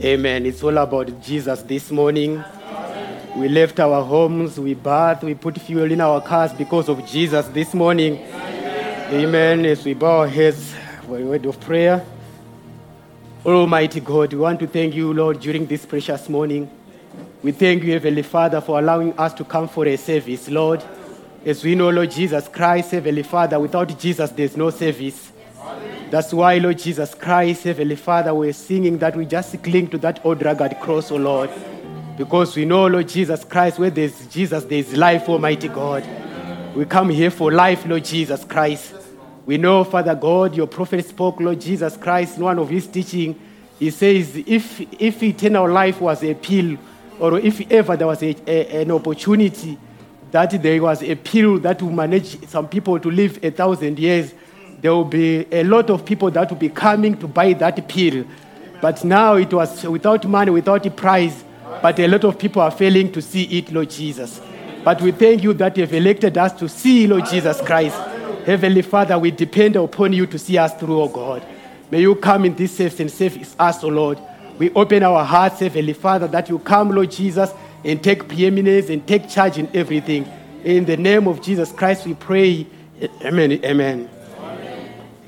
Amen. It's all about Jesus this morning. We left our homes, we bathed, we put fuel in our cars because of Jesus this morning. Amen. As we bow our heads for a word of prayer. Almighty God, we want to thank you, Lord, during this precious morning. We thank you, Heavenly Father, for allowing us to come for a service, Lord. As we know, Lord Jesus Christ, Heavenly Father, without Jesus, there's no service. That's why, Lord Jesus Christ, Heavenly Father, we're singing that we just cling to that old rugged cross, oh Lord. Because we know, Lord Jesus Christ, where there's Jesus, there's life, Almighty God. We come here for life, Lord Jesus Christ. We know, Father God, your prophet spoke, Lord Jesus Christ, in one of his teaching. He says, if, if eternal life was a pill, or if ever there was a, a- an opportunity that there was a pill that would manage some people to live a thousand years, there will be a lot of people that will be coming to buy that pill. But now it was without money, without a price, but a lot of people are failing to see it, Lord Jesus. But we thank you that you've elected us to see, Lord Jesus Christ. Heavenly Father, we depend upon you to see us through, oh God. May you come in this service and save us, oh Lord. We open our hearts, Heavenly Father, that you come, Lord Jesus, and take preeminence and take charge in everything. In the name of Jesus Christ, we pray. Amen. Amen.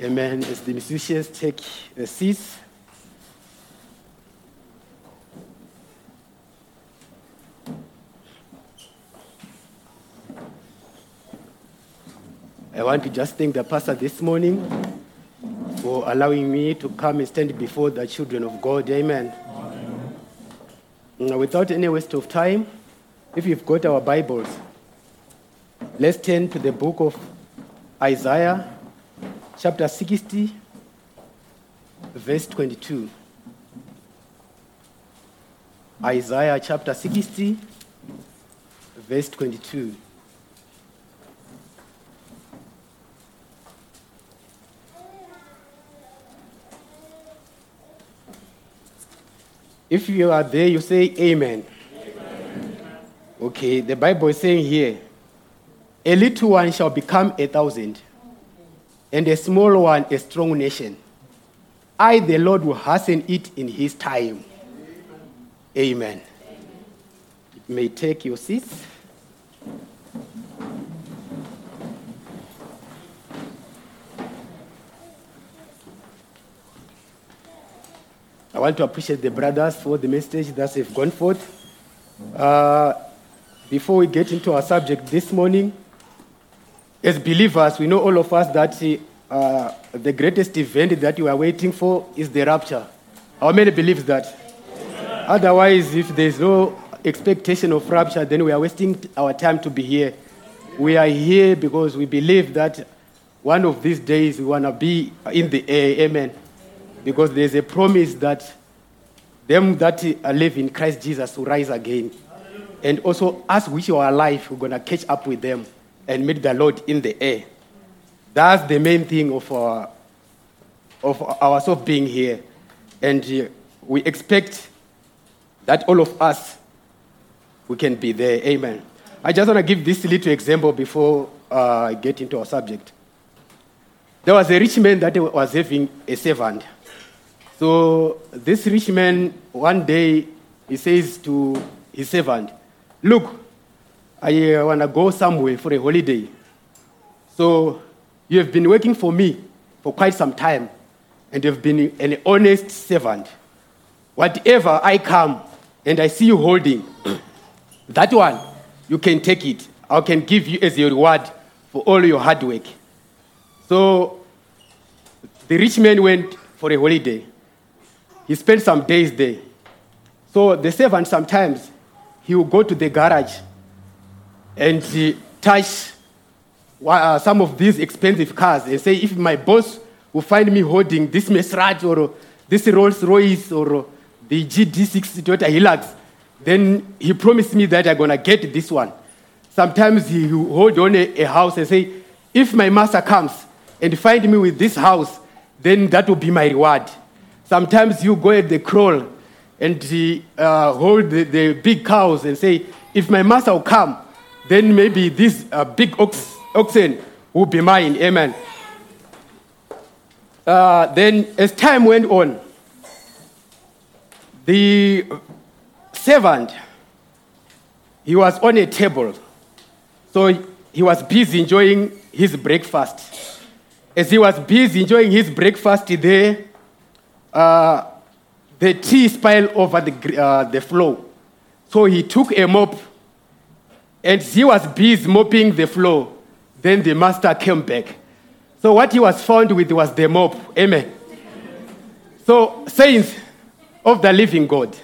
Amen. As the musicians take uh, the seats. I want to just thank the pastor this morning for allowing me to come and stand before the children of God. Amen. Now, without any waste of time, if you've got our Bibles, let's turn to the book of Isaiah, chapter 60, verse 22. Isaiah chapter 60, verse 22. If you are there, you say amen. Okay, the Bible is saying here, a little one shall become a thousand, and a small one a strong nation. I, the Lord, will hasten it in his time. Amen. You may take your seats. I want to appreciate the brothers for the message that they've gone forth. Uh, before we get into our subject this morning, as believers, we know all of us that uh, the greatest event that we are waiting for is the rapture. How many believes that? Otherwise, if there's no expectation of rapture, then we are wasting our time to be here. We are here because we believe that one of these days we want to be in the air. Amen. Because there's a promise that them that live in Christ Jesus will rise again. And also, us which are alive, we're going to catch up with them and meet the Lord in the air. That's the main thing of our, of ourselves being here. And uh, we expect that all of us, we can be there. Amen. I just want to give this little example before uh, I get into our subject. There was a rich man that was having a servant. So this rich man, one day, he says to his servant, Look, I uh, want to go somewhere for a holiday. So you have been working for me for quite some time, and you've been an honest servant. Whatever I come and I see you holding, that one, you can take it. I can give you as your reward for all your hard work. So the rich man went for a holiday. He spent some days there. So the servant sometimes he will go to the garage and he touch uh, some of these expensive cars and say, if my boss will find me holding this Maserati or this Rolls Royce or the GD6 Toyota Hilux, then he promised me that I'm gonna get this one. Sometimes he will hold on a, a house and say, if my master comes and find me with this house, then that will be my reward. Sometimes you go at the crawl and uh, hold the, the big cows and say, if my master will come, then maybe this uh, big ox, oxen will be mine. Amen. Uh, then, as time went on, the servant he was on a table, so he was busy enjoying his breakfast. As he was busy enjoying his breakfast there, uh, the tea spilled over the, uh, the floor. So he took a mop and he was busy mopping the floor. Then the master came back. So what he was found with was the mop. Amen. So, saints of the living God,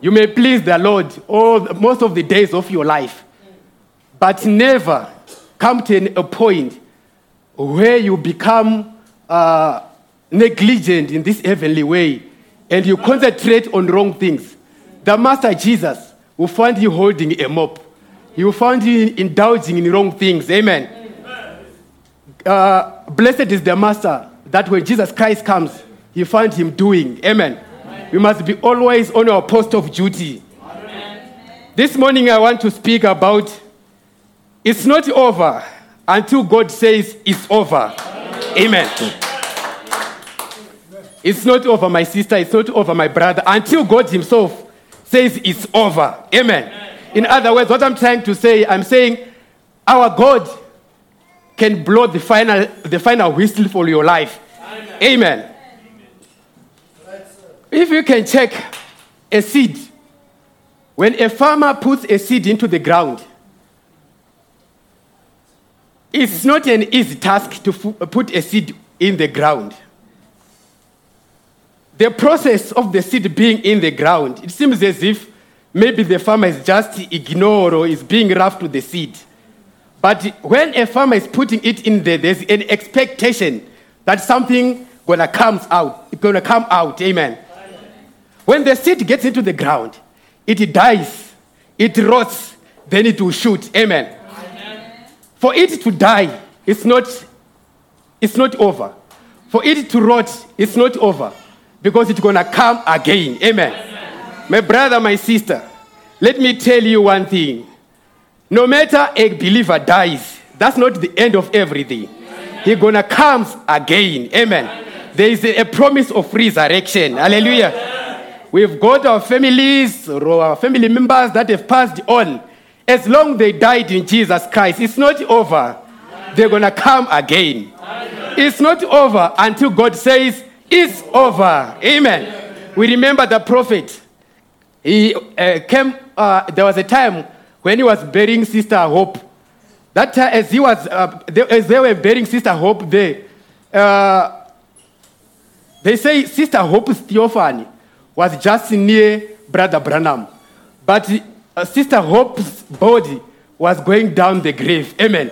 you may please the Lord all most of the days of your life, but never come to a point where you become uh, negligent in this heavenly way and you concentrate on wrong things. The Master Jesus will find you holding a mop. He will find you indulging in wrong things. Amen. Uh, blessed is the Master that when Jesus Christ comes, he finds him doing. Amen. We must be always on our post of duty. This morning, I want to speak about it's not over until God says it's over. Amen. It's not over, my sister. It's not over, my brother, until God Himself says it's over. Amen. In other words, what I'm trying to say, I'm saying our God can blow the final, the final whistle for your life. Amen. If you can check a seed, when a farmer puts a seed into the ground, it's not an easy task to fu- uh, put a seed in the ground. The process of the seed being in the ground, it seems as if maybe the farmer is just ignore or is being rough to the seed. But when a farmer is putting it in there, there's an expectation that something gonna comes out, gonna come out. Amen. When the seed gets into the ground, it dies, it rots, then it will shoot. Amen. For it to die, it's not, it's not over. For it to rot, it's not over. Because it's gonna come again. Amen. My brother, my sister, let me tell you one thing. No matter a believer dies, that's not the end of everything. He gonna come again. Amen. There is a, promise of resurrection. Hallelujah. We've got our families or our family members that have passed on. As long they died in Jesus Christ, it's not over. They're gonna come again. It's not over until God says it's over. Amen. We remember the prophet. He uh, came. Uh, there was a time when he was burying Sister Hope. That time, as he was, uh, they, as they were burying Sister Hope there, uh, they say Sister Hope's theophany was just near Brother Branham, but uh, Sister Hope's body was going down the grave. Amen.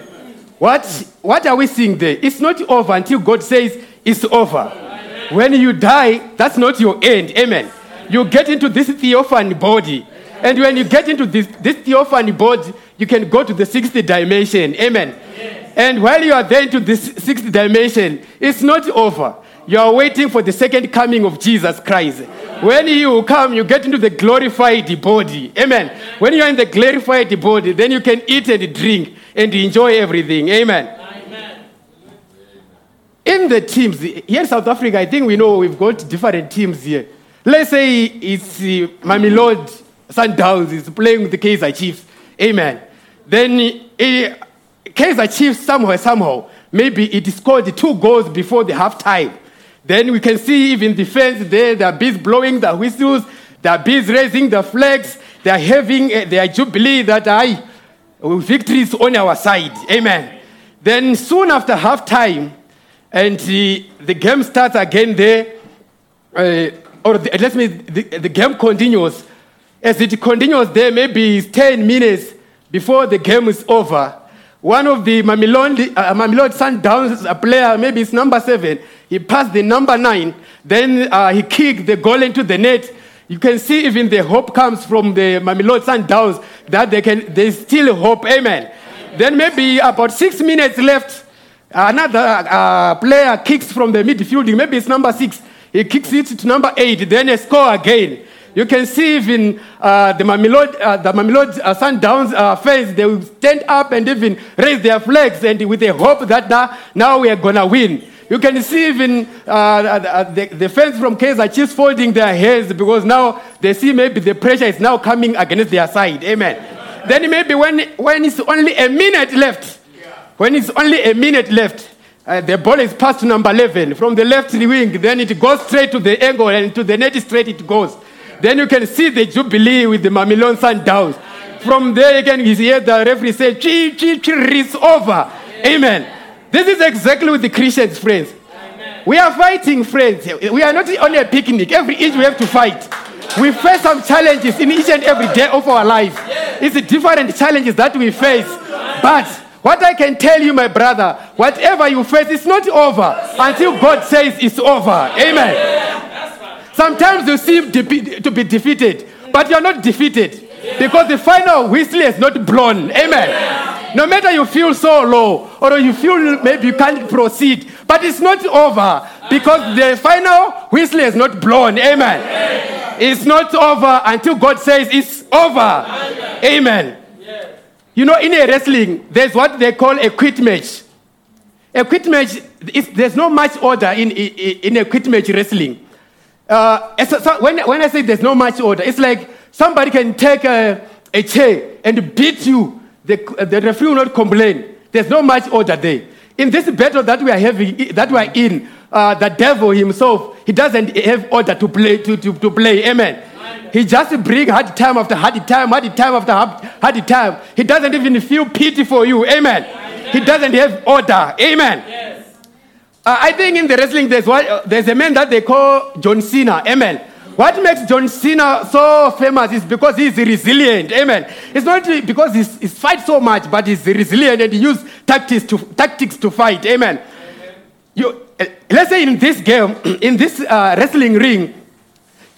What, what are we seeing there? It's not over until God says it's over. When you die, that's not your end. Amen. You get into this theophany body. And when you get into this, this theophany body, you can go to the sixth dimension. Amen. And while you are there into this sixth dimension, it's not over. You are waiting for the second coming of Jesus Christ. When he will come, you get into the glorified body. Amen. When you are in the glorified body, then you can eat and drink and enjoy everything. Amen. In the teams, here in South Africa, I think we know we've got different teams here. Let's say it's uh, Mamelodi Sundowns is playing with the Kaizer Chiefs. Amen. Then uh, Kaizer Chiefs somehow, somehow, maybe it scored two goals before the halftime. Then we can see even defense there, they're busy blowing the whistles, they're busy raising the flags, they're having uh, their jubilee that I, victory is on our side. Amen. Then soon after halftime, and the, the game starts again there, uh, or the, let me, the, the game continues. As it continues there, maybe it's 10 minutes before the game is over. One of the Mamelodi, uh, Mamelodi Sundowns a player, maybe it's number seven, he passed the number nine, then uh, he kicked the goal into the net. You can see even the hope comes from the Mamelodi Sundowns that they can, there's still hope. Amen. Then maybe about six minutes left, another uh, player kicks from the midfield, maybe it's number six. He kicks it to number eight, then a score again. You can see even uh, the Mamelodi, uh, the Mamelodi uh, Sundowns uh, fans, they will stand up and even raise their flags and with the hope that now, we are going to win. You can see even uh, uh, the, the fans from Kaizer Chiefs folding their heads because now they see maybe the pressure is now coming against their side. Amen. Then maybe when, when it's only a minute left, when it's only a minute left, uh, the ball is passed to number 11 from the left wing, then it goes straight to the angle and to the net straight it goes. Then you can see the jubilee with the Mamelodi Sundowns. From there, you can hear the referee say, "Chi, chi, chi, it's over." Amen. This is exactly with the Christians, friends. We are fighting, friends. We are not only a picnic. Every inch we have to fight. We face some challenges in each and every day of our life. It's different challenges that we face. But what I can tell you, my brother, whatever you face, it's not over until God says it's over. Amen. Sometimes you seem to be defeated, but you're not defeated because the final whistle is not blown. Amen. No matter you feel so low or you feel maybe you can't proceed, but it's not over because the final whistle is not blown. Amen. It's not over until God says it's over. Amen. You know, in a wrestling, there's what they call a quit match. A quit match, is, there's no much order in, in, in a quit match wrestling. Uh, it's- so when, when I say there's no much order, it's like somebody can take a, a chair and beat you. The, the referee will not complain. There's no much order there. In this battle that we are having, that we are in, uh, the devil himself, he doesn't have order to play. To, to, to play. Amen. He just bring hard time after hard time, hard time after hard, time. He doesn't even feel pity for you. Amen. He doesn't have order. Amen. Uh, I think in the wrestling, there's, one, uh, there's a man that they call John Cena. Amen. What makes John Cena so famous is because he's resilient. Amen. It's not because he's, he's fight so much, but he's resilient and he uses tactics to, tactics to fight. Amen. You, uh, let's say in this game, in this uh, wrestling ring,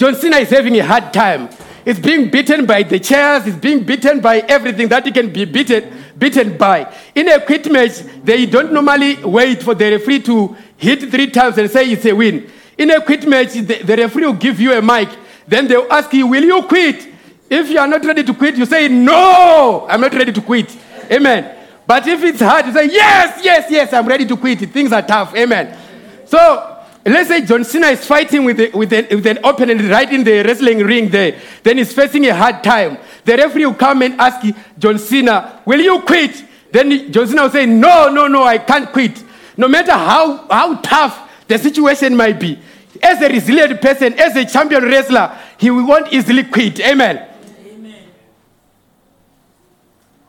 John Cena is having a hard time. He's being beaten by the chairs, he's being beaten by everything that he can be beaten, beaten by. In a quit match, they don't normally wait for the referee to hit three times and say it's a win. In a quit match, the, the referee will give you a mic, then they'll ask you, Will you quit? If you are not ready to quit, you say, No, I'm not ready to quit. Amen. But if it's hard, you say, Yes, yes, yes, I'm ready to quit. Things are tough. Amen. So let's say John Cena is fighting with, with, with an opponent right in the wrestling ring there. Then he's facing a hard time. The referee will come and ask John Cena, will you quit? Then John Cena will say, no, no, no, I can't quit. No matter how, how tough the situation might be. As a resilient person, as a champion wrestler, he won't easily quit. Amen.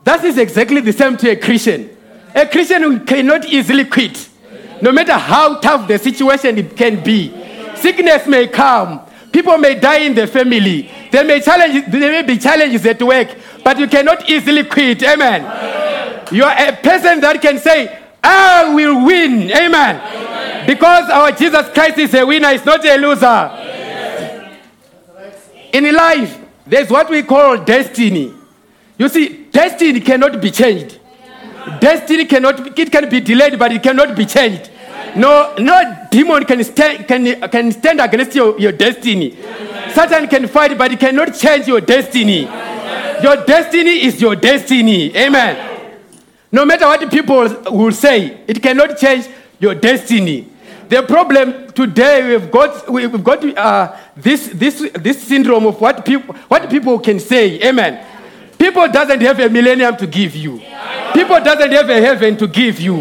That is exactly the same to a Christian. A Christian cannot easily quit, no matter how tough the situation it can be. Sickness may come, people may die in the family, there may, challenge, there may be challenges at work, but you cannot easily quit. Amen. You are a person that can say, I will win. Amen. Because our Jesus Christ is a winner, he's not a loser. In life, there's what we call destiny. You see, destiny cannot be changed. Destiny cannot, it can be delayed, but it cannot be changed. No, no demon can stand, can, can stand against your, your destiny. Satan can fight, but he cannot change your destiny. Your destiny is your destiny. Amen. No matter what people will say, it cannot change your destiny. The problem today we've got we've got uh, this this this syndrome of what people what people can say. Amen. People doesn't have a millennium to give you. People doesn't have a heaven to give you.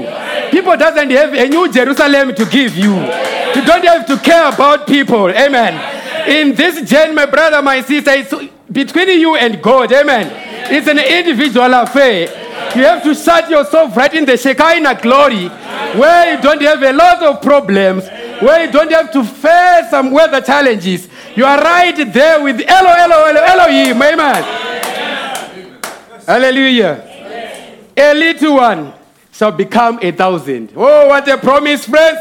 People doesn't have a new Jerusalem to give you. You don't have to care about people. Amen. In this journey, my brother, my sister, it's between you and God. Amen. It's an individual affair. You have to set yourself right in the Shekinah glory where you don't have a lot of problems, where you don't have to face some weather challenges. You are right there with Elo, Elo, Elo, Elohim. Amen. Hallelujah. A little one shall become a thousand. Oh, what a promise, friends.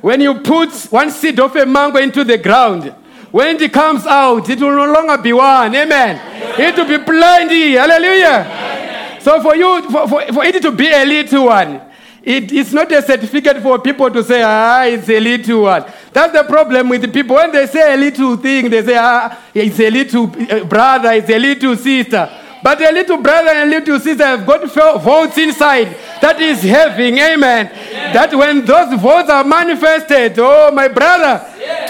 When you put one seed of a mango into the ground, when it comes out, it will no longer be one. Amen. It will be plenty. Hallelujah. So for you, for, for, for it to be a little one, it, it's not a certificate for people to say, ah, it's a little one. That's the problem with the people. When they say a little thing, they say, ah, it's a little uh, brother, it's a little sister. But a little brother and little sister have got votes inside that is having, amen. That when those votes are manifested, oh, my brother,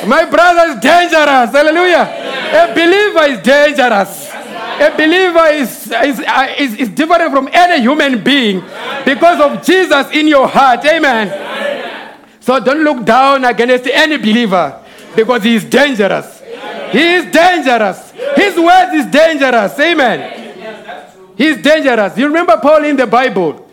my brother is dangerous. Hallelujah. A believer is dangerous. A believer is, is, uh, is, is different from any human being because of Jesus in your heart. Amen. So don't look down against any believer because he is dangerous. He is dangerous. His word is dangerous. Amen. He is dangerous. You remember Paul in the Bible?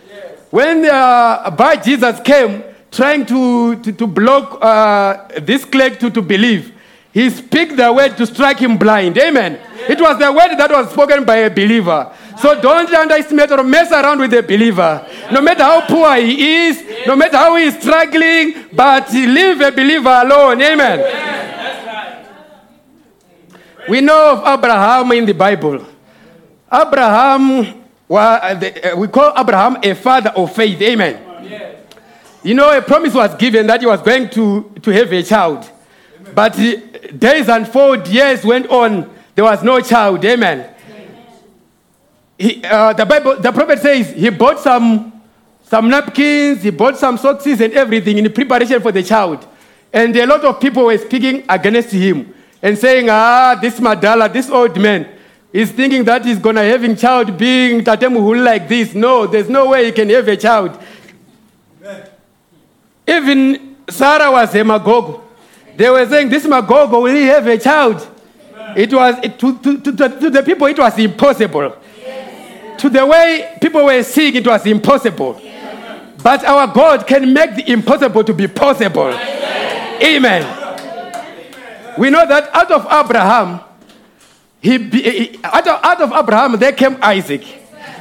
When uh, Bar-Jesus came trying to, to, to block uh, this clerk to, to believe, he speak the word to strike him blind. Amen. It was the word that was spoken by a believer. So don't underestimate or mess around with a believer. No matter how poor he is, no matter how he is struggling, but leave a believer alone. Amen. We know of Abraham in the Bible. Abraham, wa- uh, the- uh, we call Abraham a father of faith. Amen. You know, a promise was given that he was going to, to have a child. But uh, days four years went on, there was no child. Amen. He, uh, the Bible, the prophet says he bought some, some napkins, he bought some socks and everything in preparation for the child. And a lot of people were speaking against him and saying, ah, this Madala, this old man, is thinking that he's going to having child being Tatemuhul like this. No, there's no way he can have a child. Even Sarah was a Magogo. They were saying, This Magogo, will he have a child? It was, it, to, to, to, to the people, it was impossible. To the way people were seeing it was impossible. But our God can make the impossible to be possible. Amen. We know that out of Abraham, he, he- out, of, out of Abraham there came Isaac,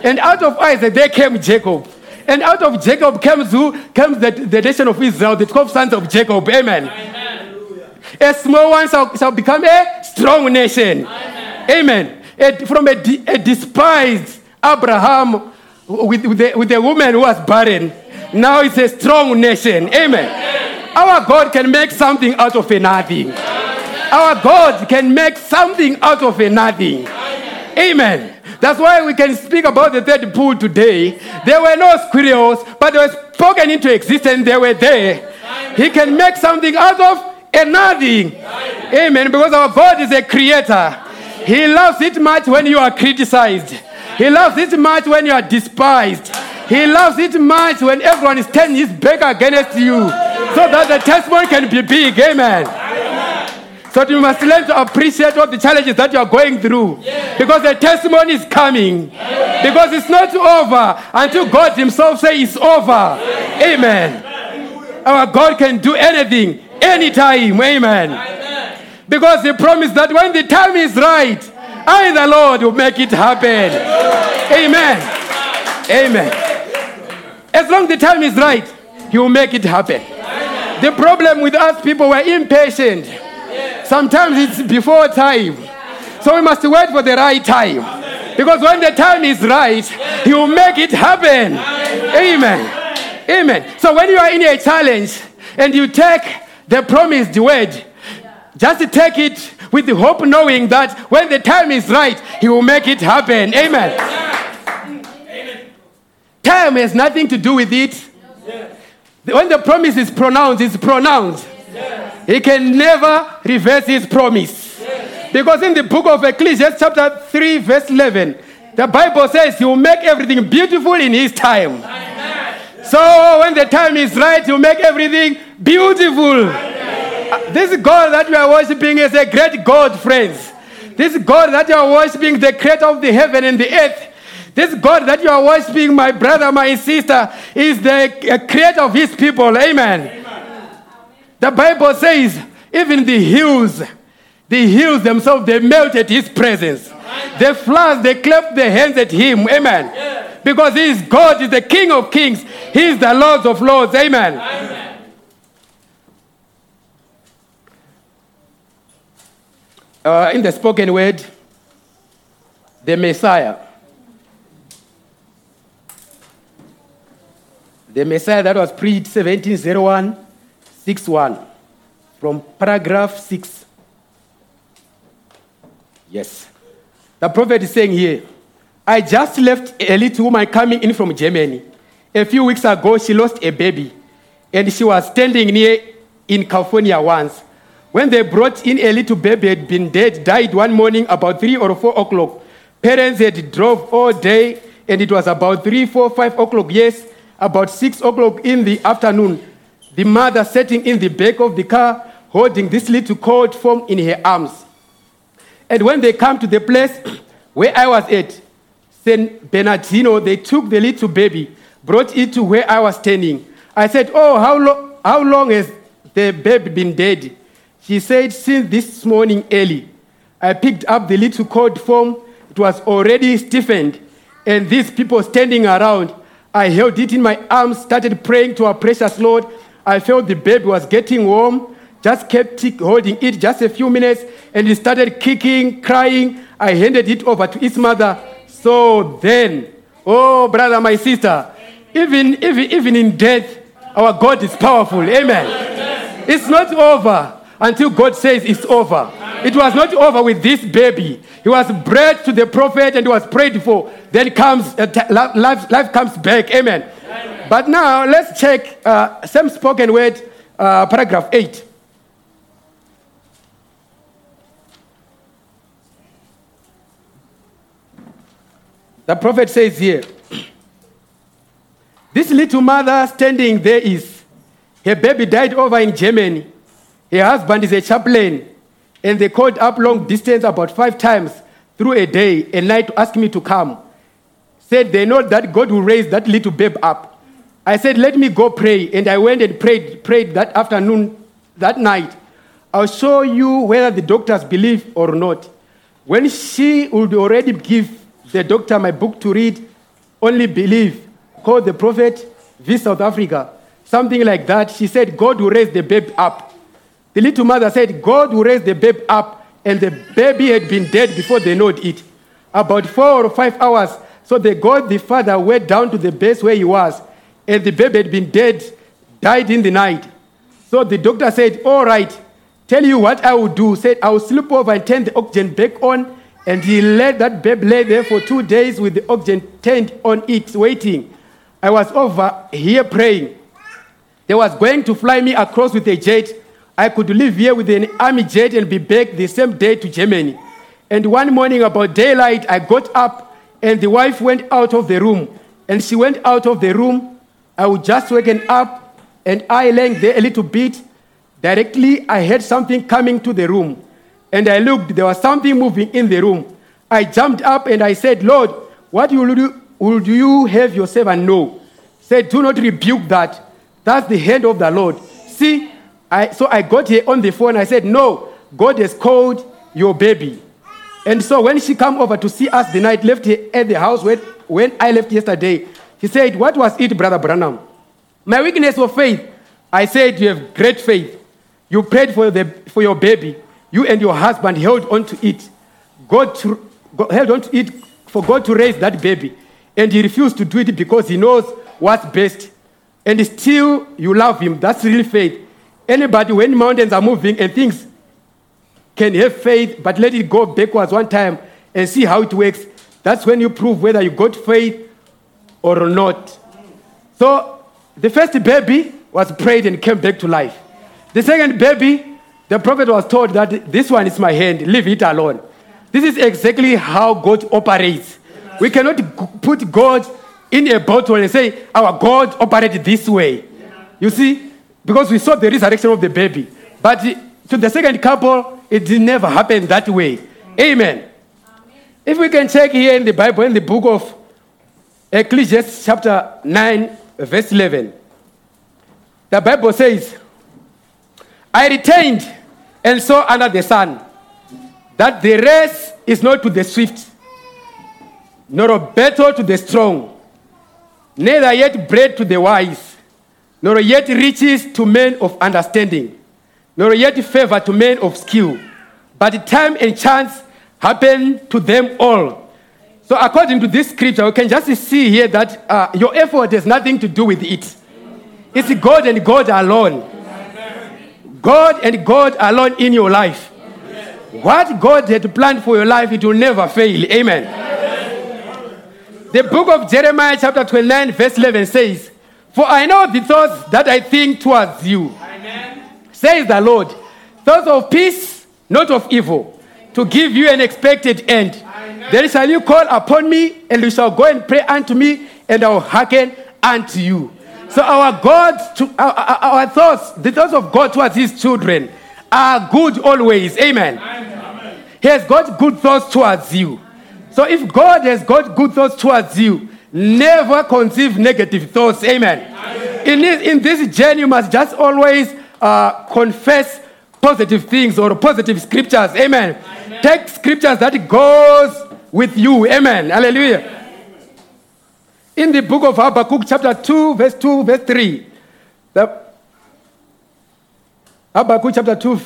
and out of Isaac there came Jacob, and out of Jacob comes who comes the, the nation of Israel, the twelve sons of Jacob. Amen. A small one shall, shall become a strong nation. Amen. A- from a, a despised Abraham with, with, the, with the woman who was barren, now it's a strong nation. Amen. Our God can make something out of a nothing. Our God can make something out of a nothing. Amen. That's why we can speak about the third pull today. There were no squirrels, but they were spoken into existence. They were there. He can make something out of a nothing. Amen. Because our God is a creator. He loves it much when you are criticized. He loves it much when you are despised. He loves it much when everyone is turning his back against you. So that the testimony can be big. Amen. So you must learn to appreciate all the challenges that you are going through. Because the testimony is coming. Because it's not over until God Himself says it's over. Amen. Our God can do anything, anytime. Amen. Because He promised that when the time is right, I, the Lord, will make it happen. Amen. Amen. As long the time is right, He will make it happen. The problem with us people, we're impatient. Sometimes it's before time. So we must wait for the right time. Because when the time is right, He will make it happen. Amen. Amen. So when you are in a challenge and you take the promised word, just take it with the hope knowing that when the time is right, He will make it happen. Amen. Time has nothing to do with it. When the promise is pronounced, it's pronounced. He can never reverse his promise. Because in the book of Ecclesiastes, chapter 3, verse 11, the Bible says he will make everything beautiful in his time. So when the time is right, he'll make everything beautiful. Uh, This God that you are worshiping is a great God, friends. This God that you are worshiping, the creator of the heaven and the earth. This God that you are worshiping, my brother, my sister, is the uh, creator of his people. Amen. The Bible says, even the hills, the hills themselves, they melt at his presence. The floods, they clap their hands at him. Amen. Because he is God, is the King of kings, he is the Lord of lords. Amen. Uh, in the spoken word, the Messiah. The Messiah that was preached 1701 61 from paragraph 6. Yes. The prophet is saying here, I just left a little woman coming in from Germany. A few weeks ago, she lost a baby, and she was standing near in California once. When they brought in a little baby, had been dead, died one morning about three or four o'clock. Parents had drove all day, and it was about three, four, five o'clock. Yes, about six o'clock in the afternoon. The mother sitting in the back of the car, holding this little cold form in her arms. And when they come to the place where I was at, St. Bernardino, they took the little baby, brought it to where I was standing. I said, Oh, how, lo- how long has the baby been dead? She said, Since this morning early. I picked up the little cold form. It was already stiffened. And these people standing around, I held it in my arms, started praying to our precious Lord. I felt the baby was getting warm, just kept holding it just a few minutes, and it started kicking, crying. I handed it over to its mother. So then, oh, brother, my sister, even, even, even in death, our God is powerful. Amen. It's not over until God says it's over. It was not over with this baby. He was bred to the prophet and he was prayed for. Then comes uh, t- life, life comes back. Amen. But now let's check uh, same spoken word, uh, paragraph 8. The prophet says here, this little mother standing there is, her baby died over in Germany. Her husband is a chaplain, and they called up long distance about five times through a day and night to ask me to come. said they know that God will raise that little babe up. I said, let me go pray. And I went and prayed, prayed that afternoon, that night. I'll show you whether the doctors believe or not. When she would already give the doctor my book to read, only believe, called the prophet, this South Africa, something like that, she said, God will raise the babe up. The little mother said, God will raise the babe up, and the baby had been dead before they knowed it. About four or five hours, so they got the father went down to the base where he was, and the baby had been dead, died in the night. So the doctor said, All right, tell you what I will do. Said, I will sleep over and turn the oxygen back on. And he let that babe lay there for two days with the oxygen turned on it, waiting. I was over here praying. They was going to fly me across with a jet. I could live here with an army jet and be back the same day to Germany. And one morning about daylight, I got up and the wife went out of the room. And she went out of the room. I was just waking up and I laying there a little bit. Directly, I heard something coming to the room. And I looked, there was something moving in the room. I jumped up and I said, Lord, what will you, will you have your servant know? Said, do not rebuke that. That's the hand of the Lord. See, I, so I got here on the phone. I said, no, God has called your baby. And so when she come over to see us the night, left here at the house when, when I left yesterday, he said, what was it, Brother Branham? My weakness of faith. I said, you have great faith. You prayed for, the, for your baby. You and your husband held on to it. God, to, God held on to it for God to raise that baby. And he refused to do it because he knows what's best. And still you love him. That's real faith. Anybody, when mountains are moving and things can have faith, but let it go backwards one time and see how it works. That's when you prove whether you got faith or not. So the first baby was prayed and came back to life. The second baby, the prophet was told that this one is my hand, leave it alone. This is exactly how God operates. We cannot put God in a bottle and say, Our God operates this way. You see? Because we saw the resurrection of the baby. But to the second couple, it never happen that way. Amen. If we can check here in the Bible, in the book of Ecclesiastes, chapter 9, verse 11, the Bible says, I retained and saw under the sun that the race is not to the swift, nor a battle to the strong, neither yet bread to the wise, nor yet riches to men of understanding, nor yet favor to men of skill. But time and chance happen to them all. So, according to this scripture, we can just see here that uh, your effort has nothing to do with it. It's God and God alone. God and God alone in your life. What God had planned for your life, it will never fail. Amen. The book of Jeremiah, chapter 29, verse 11 says, For I know the thoughts that I think towards you, says the Lord, thoughts of peace, not of evil, to give you an expected end. Then shall you call upon me, and you shall go and pray unto me, and I will hearken unto you. So our God, to, our, our, our thoughts, the thoughts of God towards His children, are good always. Amen. He has got good thoughts towards you. So if God has got good thoughts towards you, never conceive negative thoughts. Amen. In, this, in this journey, you must just always uh, confess positive things or positive scriptures. Amen. Take scriptures that goes with you. Amen. Hallelujah. In the book of Habakkuk, chapter 2, verse 2, verse 3, the Habakkuk chapter 2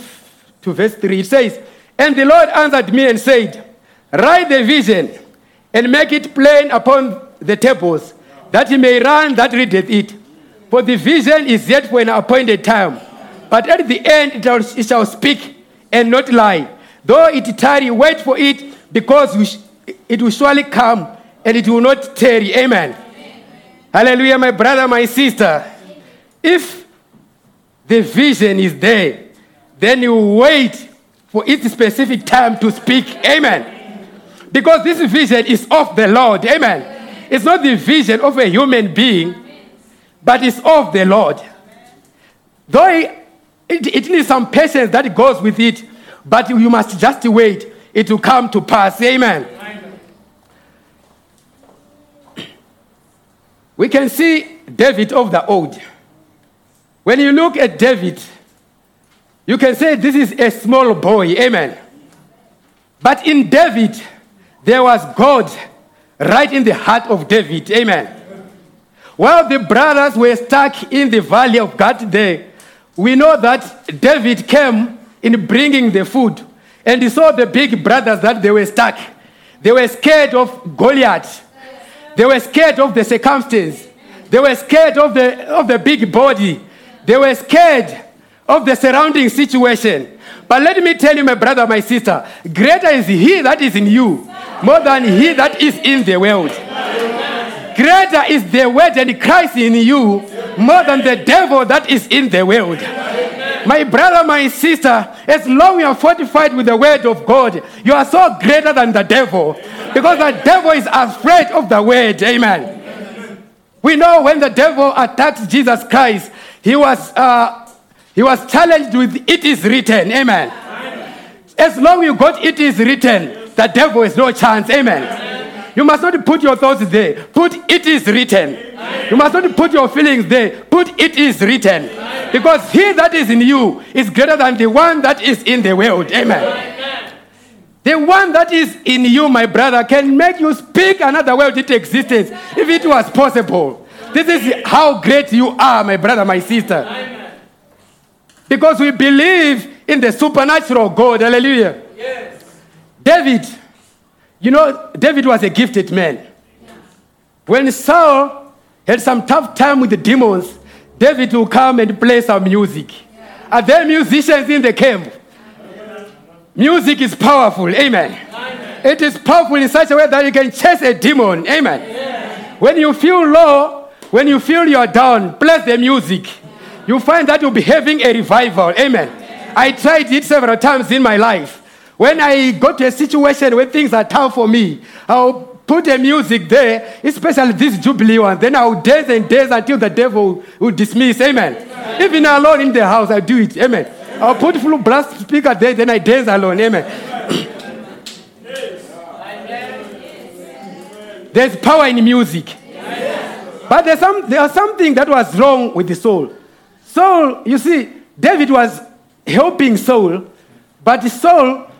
to verse 3, it says, And the Lord answered me and said, Write the vision and make it plain upon the tables, that he may run that readeth it. For the vision is yet for an appointed time. But at the end it shall, speak and not lie. Though it tarry, wait for it, because it will surely come and it will not tarry. Amen. Hallelujah, my brother, my sister. If the vision is there, then you wait for its specific time to speak. Amen. Because this vision is of the Lord. Amen. It's not the vision of a human being, but it's of the Lord. Though it, it needs some patience that goes with it, but you must just wait. It will come to pass. Amen. we can see David of the old. When you look at David, you can say this is a small boy. Amen. But in David, there was God right in the heart of David. Amen. While the brothers were stuck in the valley of God there, we know that David came in bringing the food and he saw the big brothers that they were stuck. They were scared of Goliath. They were scared of the circumstance. They were scared of the, of the big body. They were scared of the surrounding situation. But let me tell you, my brother, my sister, greater is he that is in you more than he that is in the world. Greater is the word and Christ in you more than the devil that is in the world. My brother, my sister, as long you are fortified with the word of God, you are so greater than the devil because the devil is afraid of the word. Amen. We know when the devil attacked Jesus Christ, he was, uh, he was challenged with, It is written. Amen. As long you got it is written, the devil has no chance. Amen. You must not put your thoughts there. Put it is written. You must not put your feelings there. Put it is written. Because he that is in you is greater than the one that is in the world. Amen. The one that is in you, my brother, can make you speak another world into existence if it was possible. This is how great you are, my brother, my sister. Because we believe in the supernatural God. Hallelujah. David, you know, David was a gifted man. When Saul had some tough time with the demons, David will come and play some music. Are there musicians in the camp? Music is powerful. Amen. It is powerful in such a way that you can chase a demon. Amen. When you feel low, when you feel you're down, play the music. You find that you'll be having a revival. Amen. I tried it several times in my life. When I go to a situation where things are tough for me, I'll put a music there, especially this Jubilee one. Then I'll dance and dance until the devil will dismiss. Amen. Even alone in the house, I do it. Amen. I'll put full blast speaker there, then I dance alone. Amen. There's power in music. But there's some, there's something that was wrong with the soul. Saul, you see, David was helping Saul, but the Saul,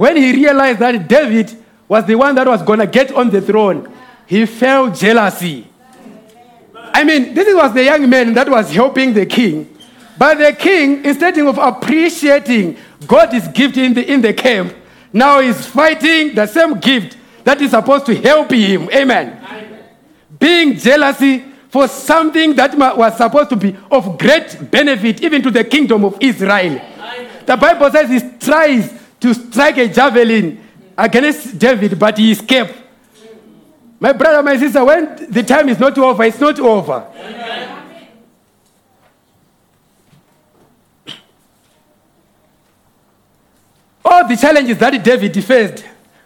when he realized that David was the one that was going to get on the throne, he felt jealousy. I mean, this was the young man that was helping the king. But the king, instead of appreciating God's gift in the, in the camp, now is fighting the same gift that is supposed to help him. Amen. Being jealousy for something that was supposed to be of great benefit even to the kingdom of Israel. The Bible says he tries to strike a javelin against David, but he escaped. My brother, my sister, when the time is not over, it's not over. All the challenges that David faced,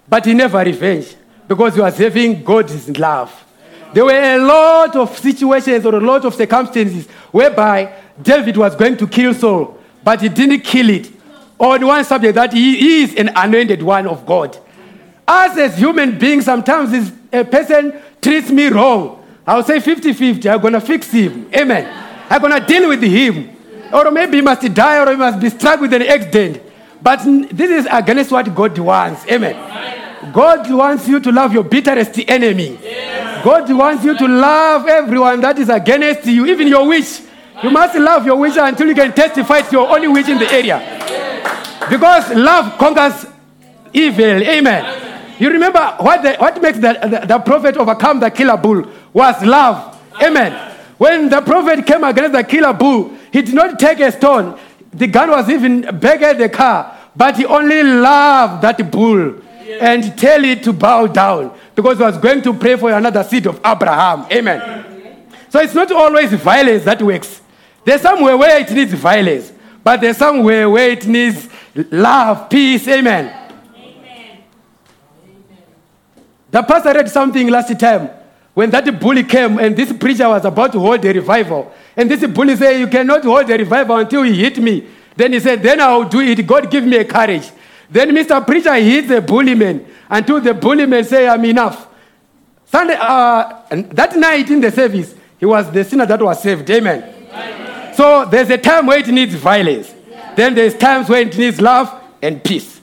but he never revenged because he was having God's love. There were a lot of situations or a lot of circumstances whereby David was going to kill Saul, but he didn't kill it. On one subject that he is an anointed one of God. Us as human beings, sometimes if a person treats me wrong, I'll say 50 50, I'm going to fix him. Amen. I'm going to deal with him. Or maybe he must die or he must be struck with an accident. But this is against what God wants. Amen. God wants you to love your bitterest enemy. God wants you to love everyone that is against you, even your witch. You must love your witch until you can testify to your only witch in the area. Because love conquers evil. Amen. You remember what, the, what makes the, the, the prophet overcome the killer bull was love. Amen. When the prophet came against the killer bull, he did not take a stone. The gun was even bigger than the car, but he only loved that bull and tell it to bow down because he was going to pray for another seed of Abraham. Amen. So it's not always violence that works. There's somewhere where it needs violence, but there's somewhere where it needs love, peace. Amen. The pastor read something last time when that bully came and this preacher was about to hold a revival. And this bully said, You cannot hold a revival until you hit me. Then he said, Then I'll do it. God give me a courage. Then Mr. Preacher hits the bully man until the bully man say, I'm enough. Sunday, uh, and that night in the service, he was the sinner that was saved. Amen. So there's a time where it needs violence. Then there's times when it needs love and peace.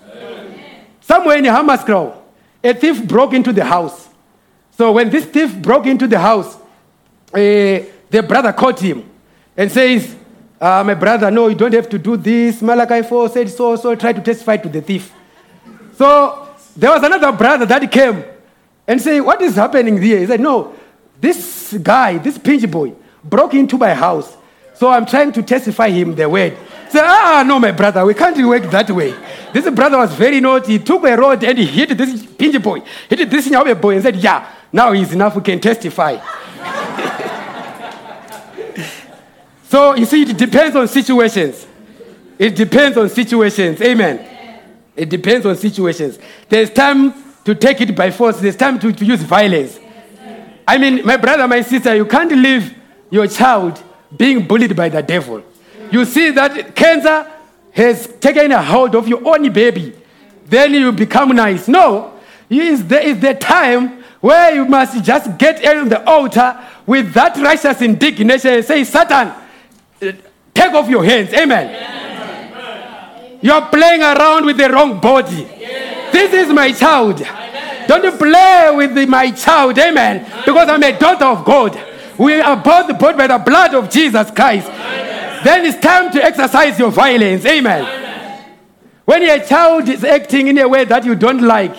Somewhere in Hammanskraal, a thief broke into the house. So when this thief broke into the house, eh, the brother caught him and says, uh, My brother, no, you don't have to do this. Malachi 4 said so, so try to testify to the thief. So there was another brother that came and said, What is happening here? He said, No, this guy, this pinch boy, broke into my house. So I'm trying to testify him the word. Ah, no, my brother, we can't work that way. This brother was very naughty. He took a rod and he hit this pinch boy, He hit this Nyawe boy and said, Yeah, now he's enough, we can testify. so you see, it depends on situations. It depends on situations. Amen. It depends on situations. There's time to take it by force, there's time to, to use violence. I mean, my brother, my sister, you can't leave your child being bullied by the devil. You see that cancer has taken a hold of your only baby. Then you become nice. No, is there is the time where you must just get on the altar with that righteous indignation and say, Satan, take off your hands. Amen. You're playing around with the wrong body. This is my child. Don't play with the- my child. Amen. Because I'm a daughter of God. We are both bought by the blood of Jesus Christ. Then it's time to exercise your violence. Amen. When your child is acting in a way that you don't like,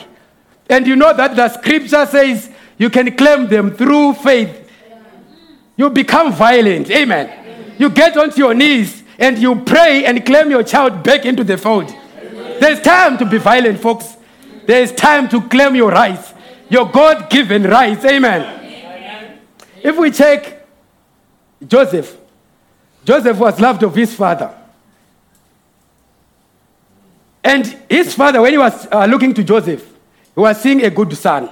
and you know that the scripture says you can claim them through faith, you become violent. Amen. You get onto your knees and you pray and claim your child back into the fold. There's time to be violent, folks. There's time to claim your rights, your God given rights. Amen. If we check Joseph, Joseph was loved of his father. And his father, when he was uh, looking to Joseph, he was seeing a good son.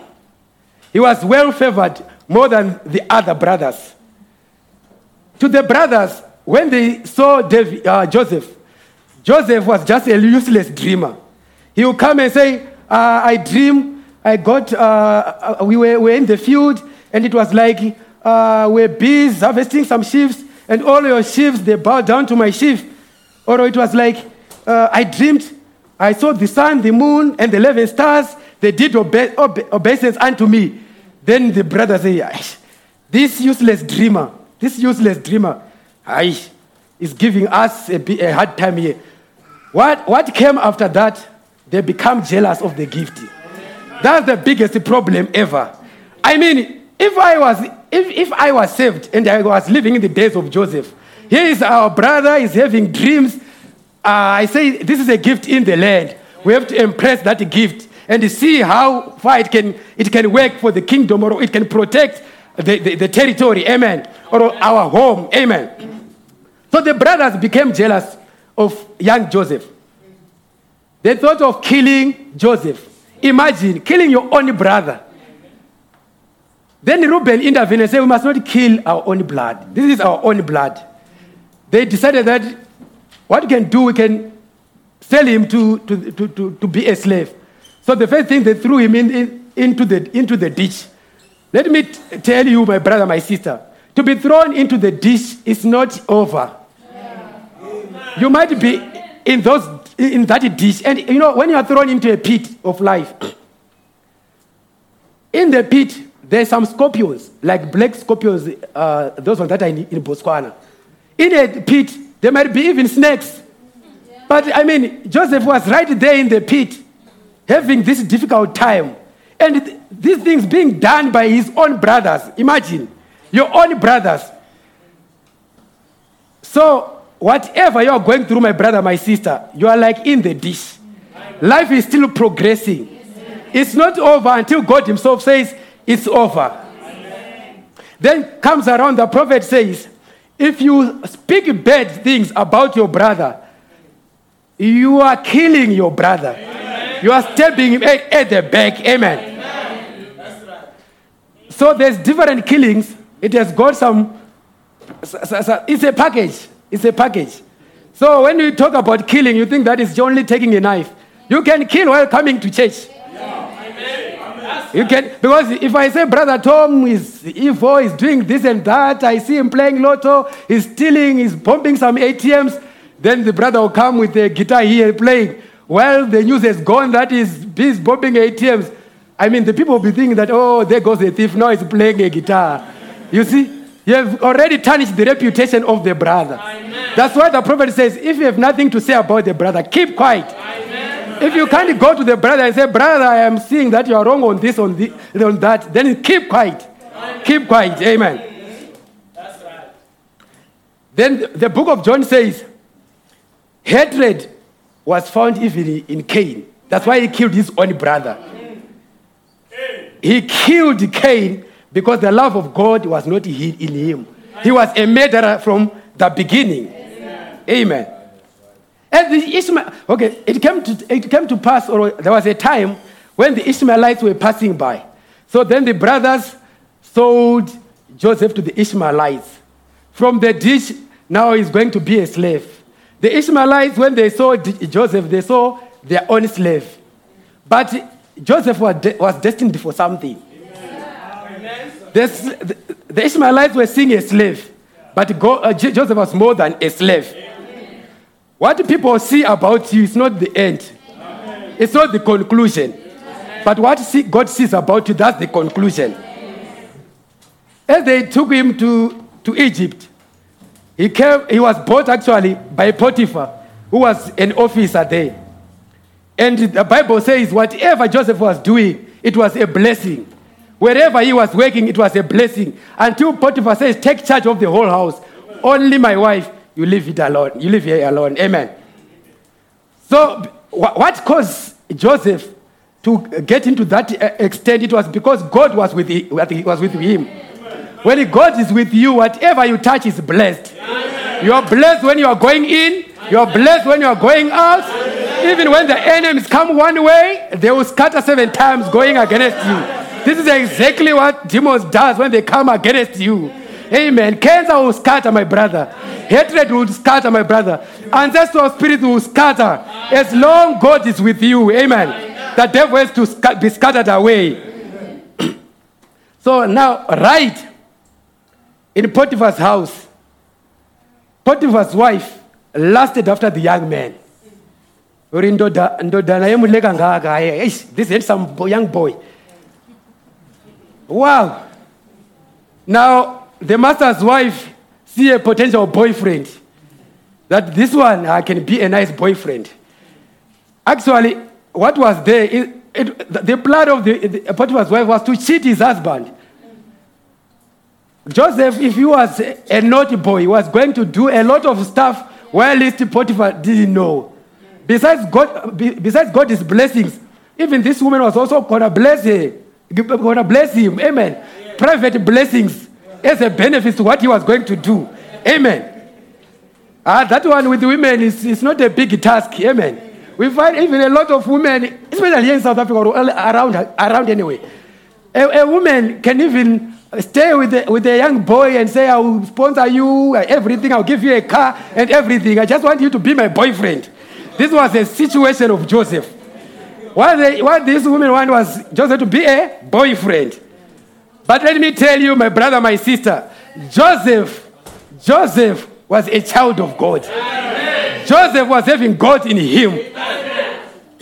He was well favored more than the other brothers. To the brothers, when they saw uh, Joseph, Joseph was just a useless dreamer. He would come and say, uh, I dream, I got, uh, uh, we were, were in the field, and it was like uh, we're bees harvesting some sheaves, and all your sheaves, they bow down to my sheaf. Or it was like, uh, I dreamed, I saw the sun, the moon, and the 11 stars, they did obe- obe- obeisance unto me. Then the brother "Aish, this useless dreamer, this useless dreamer, aish, is giving us a, hard time here. What, what came after that? They become jealous of the gift. That's the biggest problem ever. I mean, if I was if, if I was saved and I was living in the days of Joseph, here is our brother is having dreams. Uh, I say this is a gift in the land. We have to impress that gift and see how far it can it can work for the kingdom or it can protect the, the, the territory. Amen. Or our home. Amen. So the brothers became jealous of young Joseph. They thought of killing Joseph. Imagine killing your own brother. Then Reuben intervened and said, We must not kill our own blood. This is our own blood. They decided that what we can do, we can sell him to, to, to, to, to be a slave. So the first thing, they threw him in, in, into, the, into the ditch. Let me t- tell you, my brother, my sister, to be thrown into the ditch is not over. You might be in those in that ditch, and you know when you are thrown into a pit of life. In the pit, there's some scorpions, like black scorpions, uh, those ones that are in, in Botswana. In a pit, there might be even snakes. But I mean, Joseph was right there in the pit, having this difficult time. And th- these things being done by his own brothers. Imagine, your own brothers. So, whatever you are going through, my brother, my sister, you are like in the dish. Life is still progressing. It's not over until God Himself says it's over. Then comes around, the prophet says, if you speak bad things about your brother, you are killing your brother. You are stabbing him at, at the back. Amen. So there's different killings. It has got some. It's a package. It's a package. So when you talk about killing, you think that is only taking a knife. You can kill while coming to church. You can because if I say brother Tom is evil, is doing this and that, I see him playing lotto, he's stealing, he's bombing some ATMs, then the brother will come with a guitar here playing. Well, the news has gone that is he's bombing ATMs. I mean, the people will be thinking that, oh, there goes the thief, now he's playing a guitar. You see, you have already tarnished the reputation of the brother. That's why the prophet says, if you have nothing to say about the brother, keep quiet. If you can't go to the brother and say, Brother, I am seeing that you are wrong on this, on, the, on that, then keep quiet. Keep quiet. Amen. Then the book of John says, hatred was found even in Cain. That's why he killed his own brother. He killed Cain because the love of God was not in in him. He was a murderer from the beginning. Amen. And the Ishmael, okay, it came to it came to pass, or there was a time when the Ishmaelites were passing by. So then the brothers sold Joseph to the Ishmaelites. From the ditch, now he's going to be a slave. The Ishmaelites, when they saw Joseph, they saw their own slave. But Joseph was, de- was destined for something. The, the, the Ishmaelites were seeing a slave, but uh, Joseph was more than a slave. What people see about you is not the end, it's not the conclusion. But what God sees about you, that's the conclusion. As they took him to, to Egypt, he, came, he was bought actually by Potiphar, who was an officer there. And the Bible says, whatever Joseph was doing, it was a blessing. Wherever he was working, it was a blessing. Until Potiphar says, Take charge of the whole house. Only my wife, you leave it alone. You leave here alone. Amen. So, what caused Joseph to get into that uh, extent? It was because God was with, he, was with him. When God is with you, whatever you touch is blessed. You are blessed when you are going in, you are blessed when you are going out. Even when the enemies come one way, they will scatter seven times going against you. This is exactly what demons does when they come against you. Amen. Cancer will scatter, my brother. Hatred will scatter, my brother. Ancestral spirit will scatter. As long God is with you, amen. The devil has to be scattered away. so now, right in Potiphar's house, Potiphar's wife lasted after the young man. Ngaka eh, eish, this young boy wow now the master's wife see a potential boyfriend that this one uh, can be a nice boyfriend actually what was there it, the- plan of the, the potiphar's wife was to cheat his husband Joseph, if he was a naughty boy, he was going to do a lot of stuff while least Potiphar didn't know. Besides God, besides God's blessings, even this woman was also gonna bless her, gonna bless him. Amen. Private blessings as a benefit to what he was going to do. Amen. Ah, that one with women is, is not a big task. Amen. We find even a lot of women, especially here in South Africa, or around, around anyway. A, a woman can even stay with a, with a young boy and say, I will sponsor you, uh, everything, I'll give you a car and everything. I just want you to be my boyfriend. This was a situation of Joseph. What, they, what this woman wanted was Joseph to be a boyfriend. But let me tell you, my brother, my sister, Joseph, Joseph was a child of God. Joseph was having God in him.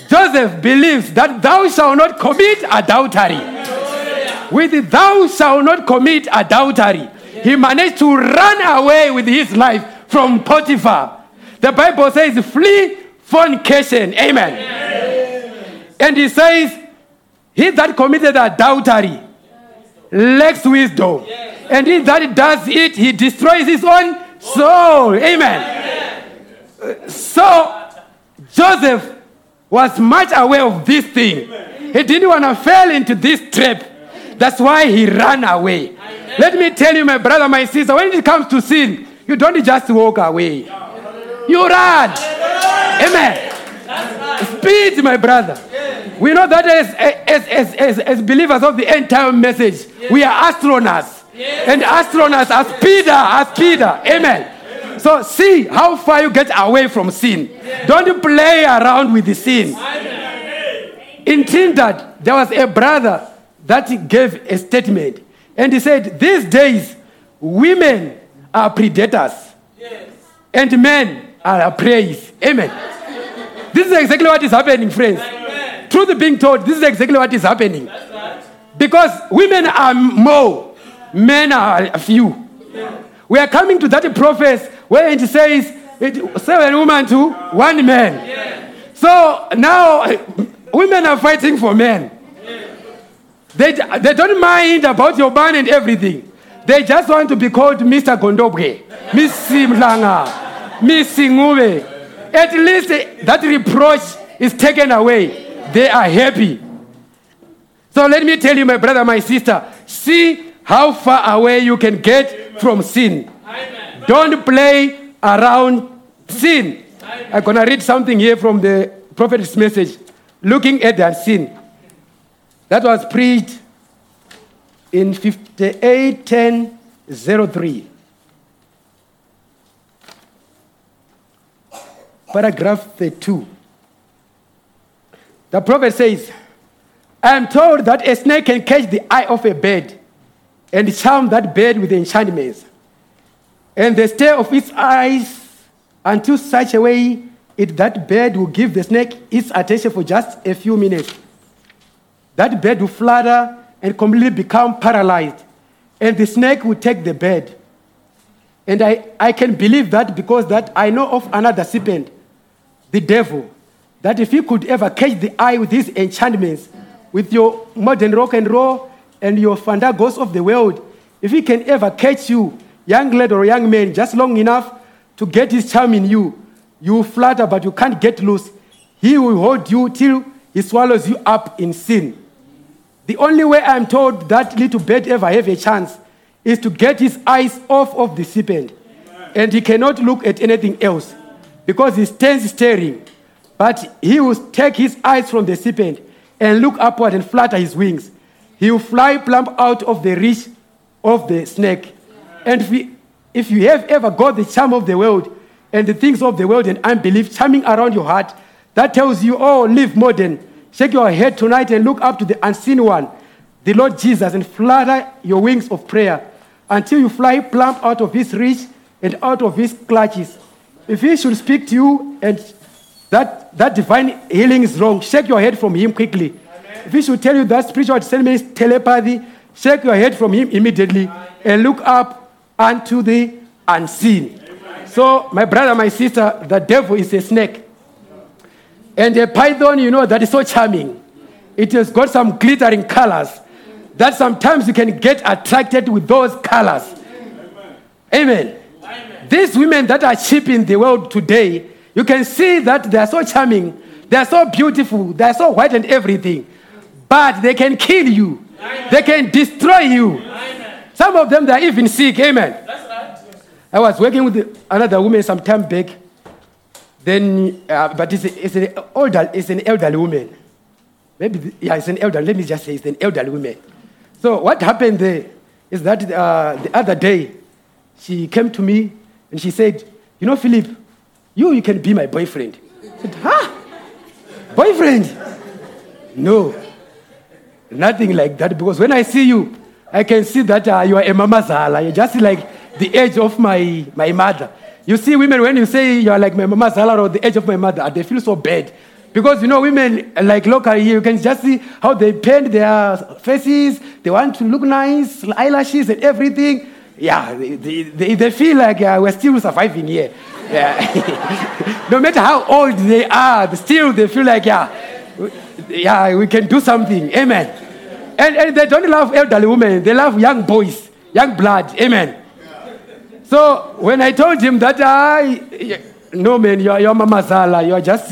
Joseph believes that thou shalt not commit adultery. With thou shalt not commit adultery. He managed to run away with his life from Potiphar. The Bible says, flee fornication. Amen. And he says, he that committed adultery lacks wisdom. And he that does it, he destroys his own soul. Amen. So Joseph was much aware of this thing. He didn't want to fall into this trap. That's why he ran away. Let me tell you, my brother, my sister, when it comes to sin, you don't just walk away. You run. Amen. Speed, my brother. We know that as, as, as, as, as believers of the end time message, we are astronauts. And astronauts are speeder, are speeder. Amen. So see how far you get away from sin. Don't play around with the sin. In Trinidad, there was a brother that gave a statement. And he said, These days, women are predators and men are praise. Amen. this is exactly what is happening, friends. Truth being told, this is exactly what is happening. Because women are more, men are few. We are coming to that prophet where it says it, seven women to one man. So now women are fighting for men. They, they don't mind about your man and everything. They just want to be called Mr. Gondobwe, Miss Simlanga, Miss Singube. At least that reproach is taken away. They are happy. So let me tell you, my brother, my sister, see how far away you can get from sin. Don't play around sin. I'm going to read something here from the prophet's message, looking at that sin. That was preached in 581003. Paragraph 32. The prophet says, I am told that a snake can catch the eye of a bird and charm that bird with enchantments, and the stare of its eyes until such a way it that bird will give the snake its attention for just a few minutes. That bird will flutter and completely become paralyzed, and the snake will take the bird. And I, I can believe that because that I know of another serpent, the devil, that if he could ever catch the eye with his enchantments, with your modern rock and roll and your fandangos of the world, if he can ever catch you, young lad or young man, just long enough to get his charm in you, you flutter, but you can't get loose. He will hold you till he swallows you up in sin. The only way I'm told that little bird ever have a chance is to get his eyes off of the serpent. And he cannot look at anything else because he stands staring. But he will take his eyes from the serpent and look upward and flutter his wings. He will fly plump out of the reach of the snake. And if, we, if you have ever got the charm of the world and the things of the world and unbelief charming around your heart, that tells you, oh, live modern. Shake your head tonight and look up to the unseen one, the Lord Jesus, and flutter your wings of prayer until you fly plump out of his reach and out of his clutches. If he should speak to you and that, that divine healing is wrong, shake your head from him quickly. If he should tell you that spiritual discernment is telepathy, shake your head from him immediately and look up unto the unseen. So, my brother, my sister, the devil is a snake. And a python, you know, that is so charming. It has got some glittering colors that sometimes you can get attracted with those colors. Amen. These women that are cheap in the world today, you can see that they are so charming, they are so beautiful, they are so white and everything. But they can kill you, they can destroy you. Some of them, they are even sick. Amen. That's right. I was working with another woman some time back. Then, uh, but it's, it's, an older, it's an elderly woman. Maybe, the- yeah, it's an elder. Let me just say it's an elderly woman. So what happened there is that uh, the other day, she came to me and she said, you know, Philip, you, you can be my boyfriend. Said, huh? Boyfriend? No, nothing like that. Because when I see you, I can see that uh, you are a mama zala. You're just like the age of my, my mother. You see, women, when you say you are like my mama zala or the age of my mother, they feel so bad. Because, you know, women, like locally here, you can just see how they paint their faces. They want to look nice, eyelashes and everything. Yeah, they, they, they, feel like uh, we're still surviving here. Yeah. no matter how old they are, still they feel like, yeah, we- yeah, we can do something. Amen. And, and they don't love elderly women, they love young boys, young blood. Amen. So when I told him that I, no man, you're, you're Mama Zala, you're just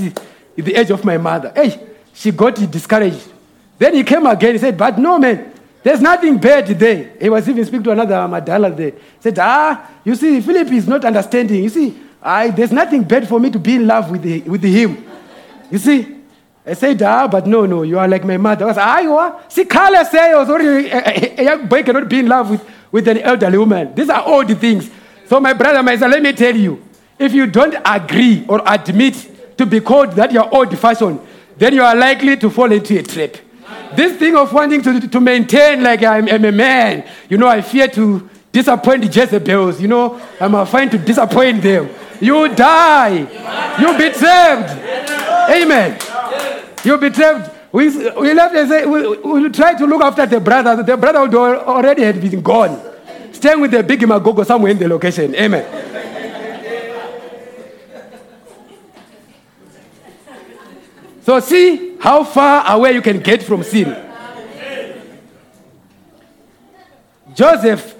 the age of my mother. Hey, she got discouraged. Then he came again, he said, but no man, there's nothing bad there. He was even speaking to another Madala there. He said, ah, you see, Philip is not understanding. You see, I, there's nothing bad for me to be in love with, the, with him. You see, I said, ah, but no, no, you are like my mother. I was ah, you are? See, Carla oh, sorry, a- a young boy cannot be in love with, with an elderly woman. These are all the things. So, my brother, my son, let me tell you, if you don't agree or admit to be called that you're old fashioned, then you are likely to fall into a trap. This thing of wanting to, to maintain, like I'm, I'm a man, you know, I fear to disappoint the Jezebels, you know, I'm afraid to disappoint them. You die. You'll be saved. Amen. You'll be saved. We, we left and say, we, we try to look after the brother. The brother would already had been gone, staying with the big Magogo somewhere in the location. Amen. So see how far away you can get from sin. Joseph,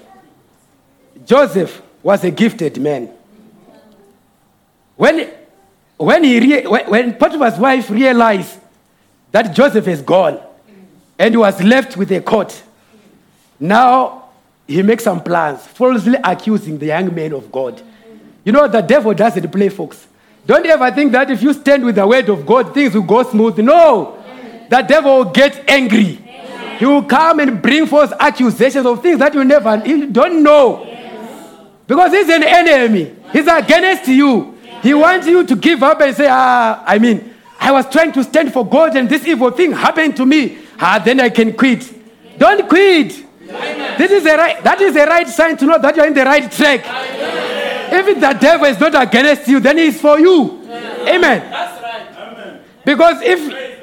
Joseph was a gifted man. When, when, he when, Potiphar's wife realized that Joseph is gone and was left with a court, now he makes some plans, falsely accusing the young man of God. You know, the devil doesn't play, folks. Don't ever think that if you stand with the word of God, things will go smooth. No, the devil will get angry. He will come and bring forth accusations of things that you never you don't know. Because he's an enemy. He's against you. He wants you to give up and say, ah, I mean, I was trying to stand for God and this evil thing happened to me. Ah, then I can quit. Don't quit. This is a right, that is a right sign to know that you're in the right track. If the devil is not against you, then he's for you. Amen. That's right. Amen. Because if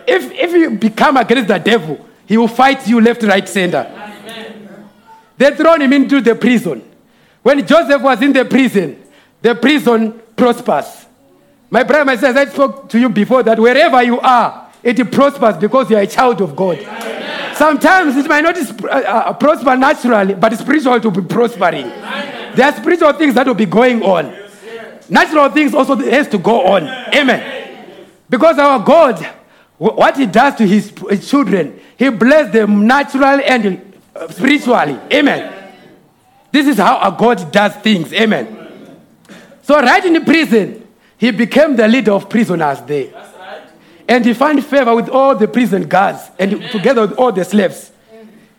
if if you become against the devil, he will fight you left, right, center. They thrown him into the prison. When Joseph was in the prison, the prison prospers. My brother, my sister, I spoke to you before that wherever you are, it prospers because you are a child of God. Sometimes it might not uh, uh, prosper naturally, but spiritual to be prospering. There are spiritual things that will be going on. Natural things also has to go on. Amen. Because our God, what He does to His, children, He blesses them naturally and uh, spiritually. Amen. This is how our God does things. Amen. So, right in the prison, he became the leader of prisoners there. And he found favor with all the prison guards and together with all the slaves.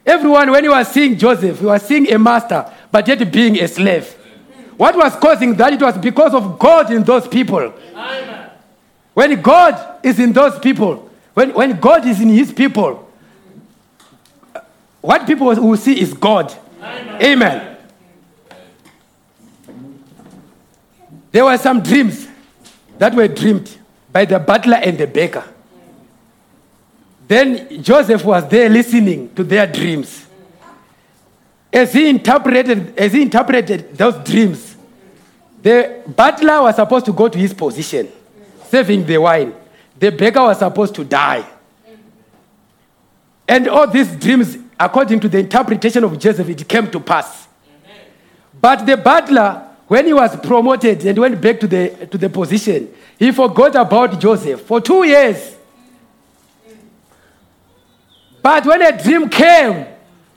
Everyone, when he was seeing Joseph, he was seeing a master, but yet being a slave. What was causing that? It was because of God in those people. Amen. When God is in those people, when, when God is in his people, what people will see is God. Amen. There were some dreams that were dreamed by the butler and the baker. Then Joseph was there listening to their dreams. As he interpreted, as he interpreted those dreams, the butler was supposed to go to his position, serving the wine. The beggar was supposed to die. And all these dreams, according to the interpretation of Joseph, it came to pass. But the butler, when he was promoted and went back to the, to the position, he forgot about Joseph for two years. But when a dream came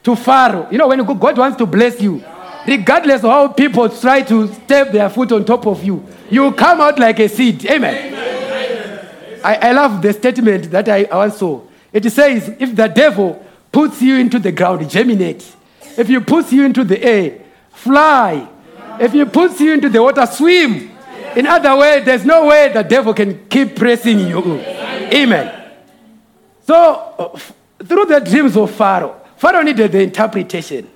to Pharaoh, you know, when God wants to bless you, regardless of how people try to step their foot on top of you, you come out like a seed. Amen. I, I love the statement that I saw. It says, if the devil puts you into the ground, germinate. If he puts you into the air, fly. If he puts you into the water, swim. In other words, there's no way the devil can keep pressing you. Amen. So, uh, through the dreams of Pharaoh, Pharaoh needed the interpretation.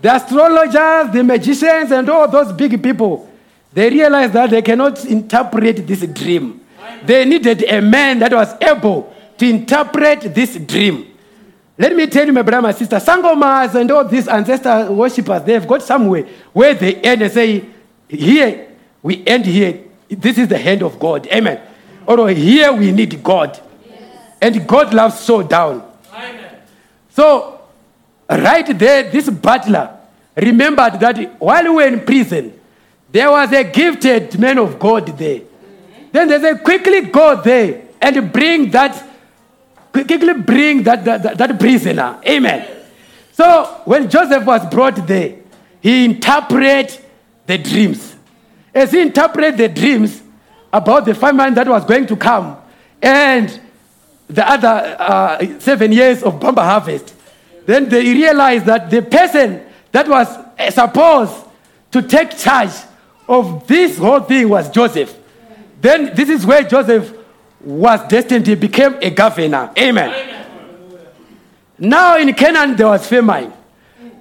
The astrologers, the magicians, and all those big people, they realized that they cannot interpret this dream. They needed a man that was able to interpret this dream. Let me tell you, my brother, my sister, Sangomas and all these ancestor worshippers, they've got somewhere where they end and say, Here, we end here. This is the hand of God. Amen. Or here we need God. And God loves so down. So, right there, this butler remembered that while we were in prison, there was a gifted man of God there. Then they said, quickly go there and bring that, quickly bring that, that, that, that prisoner. Amen. So when Joseph was brought there, he interpreted the dreams. As he interpreted the dreams about the famine that was going to come and the other uh, seven years of bumper harvest, then they realized that the person that was uh, supposed to take charge of this whole thing was Joseph. Then this is where Joseph was destined. He became a governor. Amen. Now in Canaan there was famine.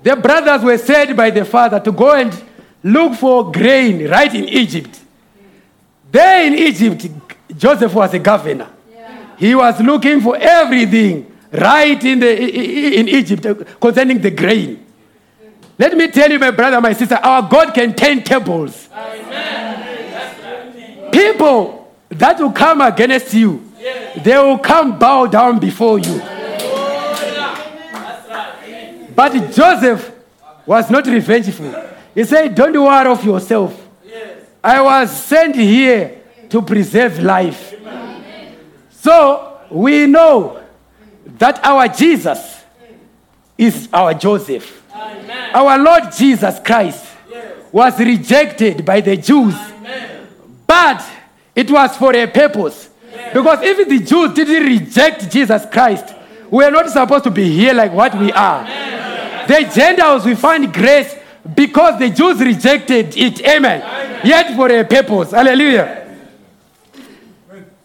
The brothers were said by the father to go and look for grain right in Egypt. There in Egypt, Joseph was a governor. He was looking for everything right in, the, in Egypt concerning the grain. Let me tell you, my brother, my sister, our God can turn tables. Amen. People that will come against you, they will come bow down before you. But Joseph was not revengeful. He said, Don't worry of yourself. I was sent here to preserve life. So we know that our Jesus is our Joseph. Our Lord Jesus Christ was rejected by the Jews, but it was for a purpose. Because if the Jews didn't reject Jesus Christ, we are not supposed to be here like what we are. The Gentiles we find grace because the Jews rejected it. Amen. Yet for a purpose. Hallelujah.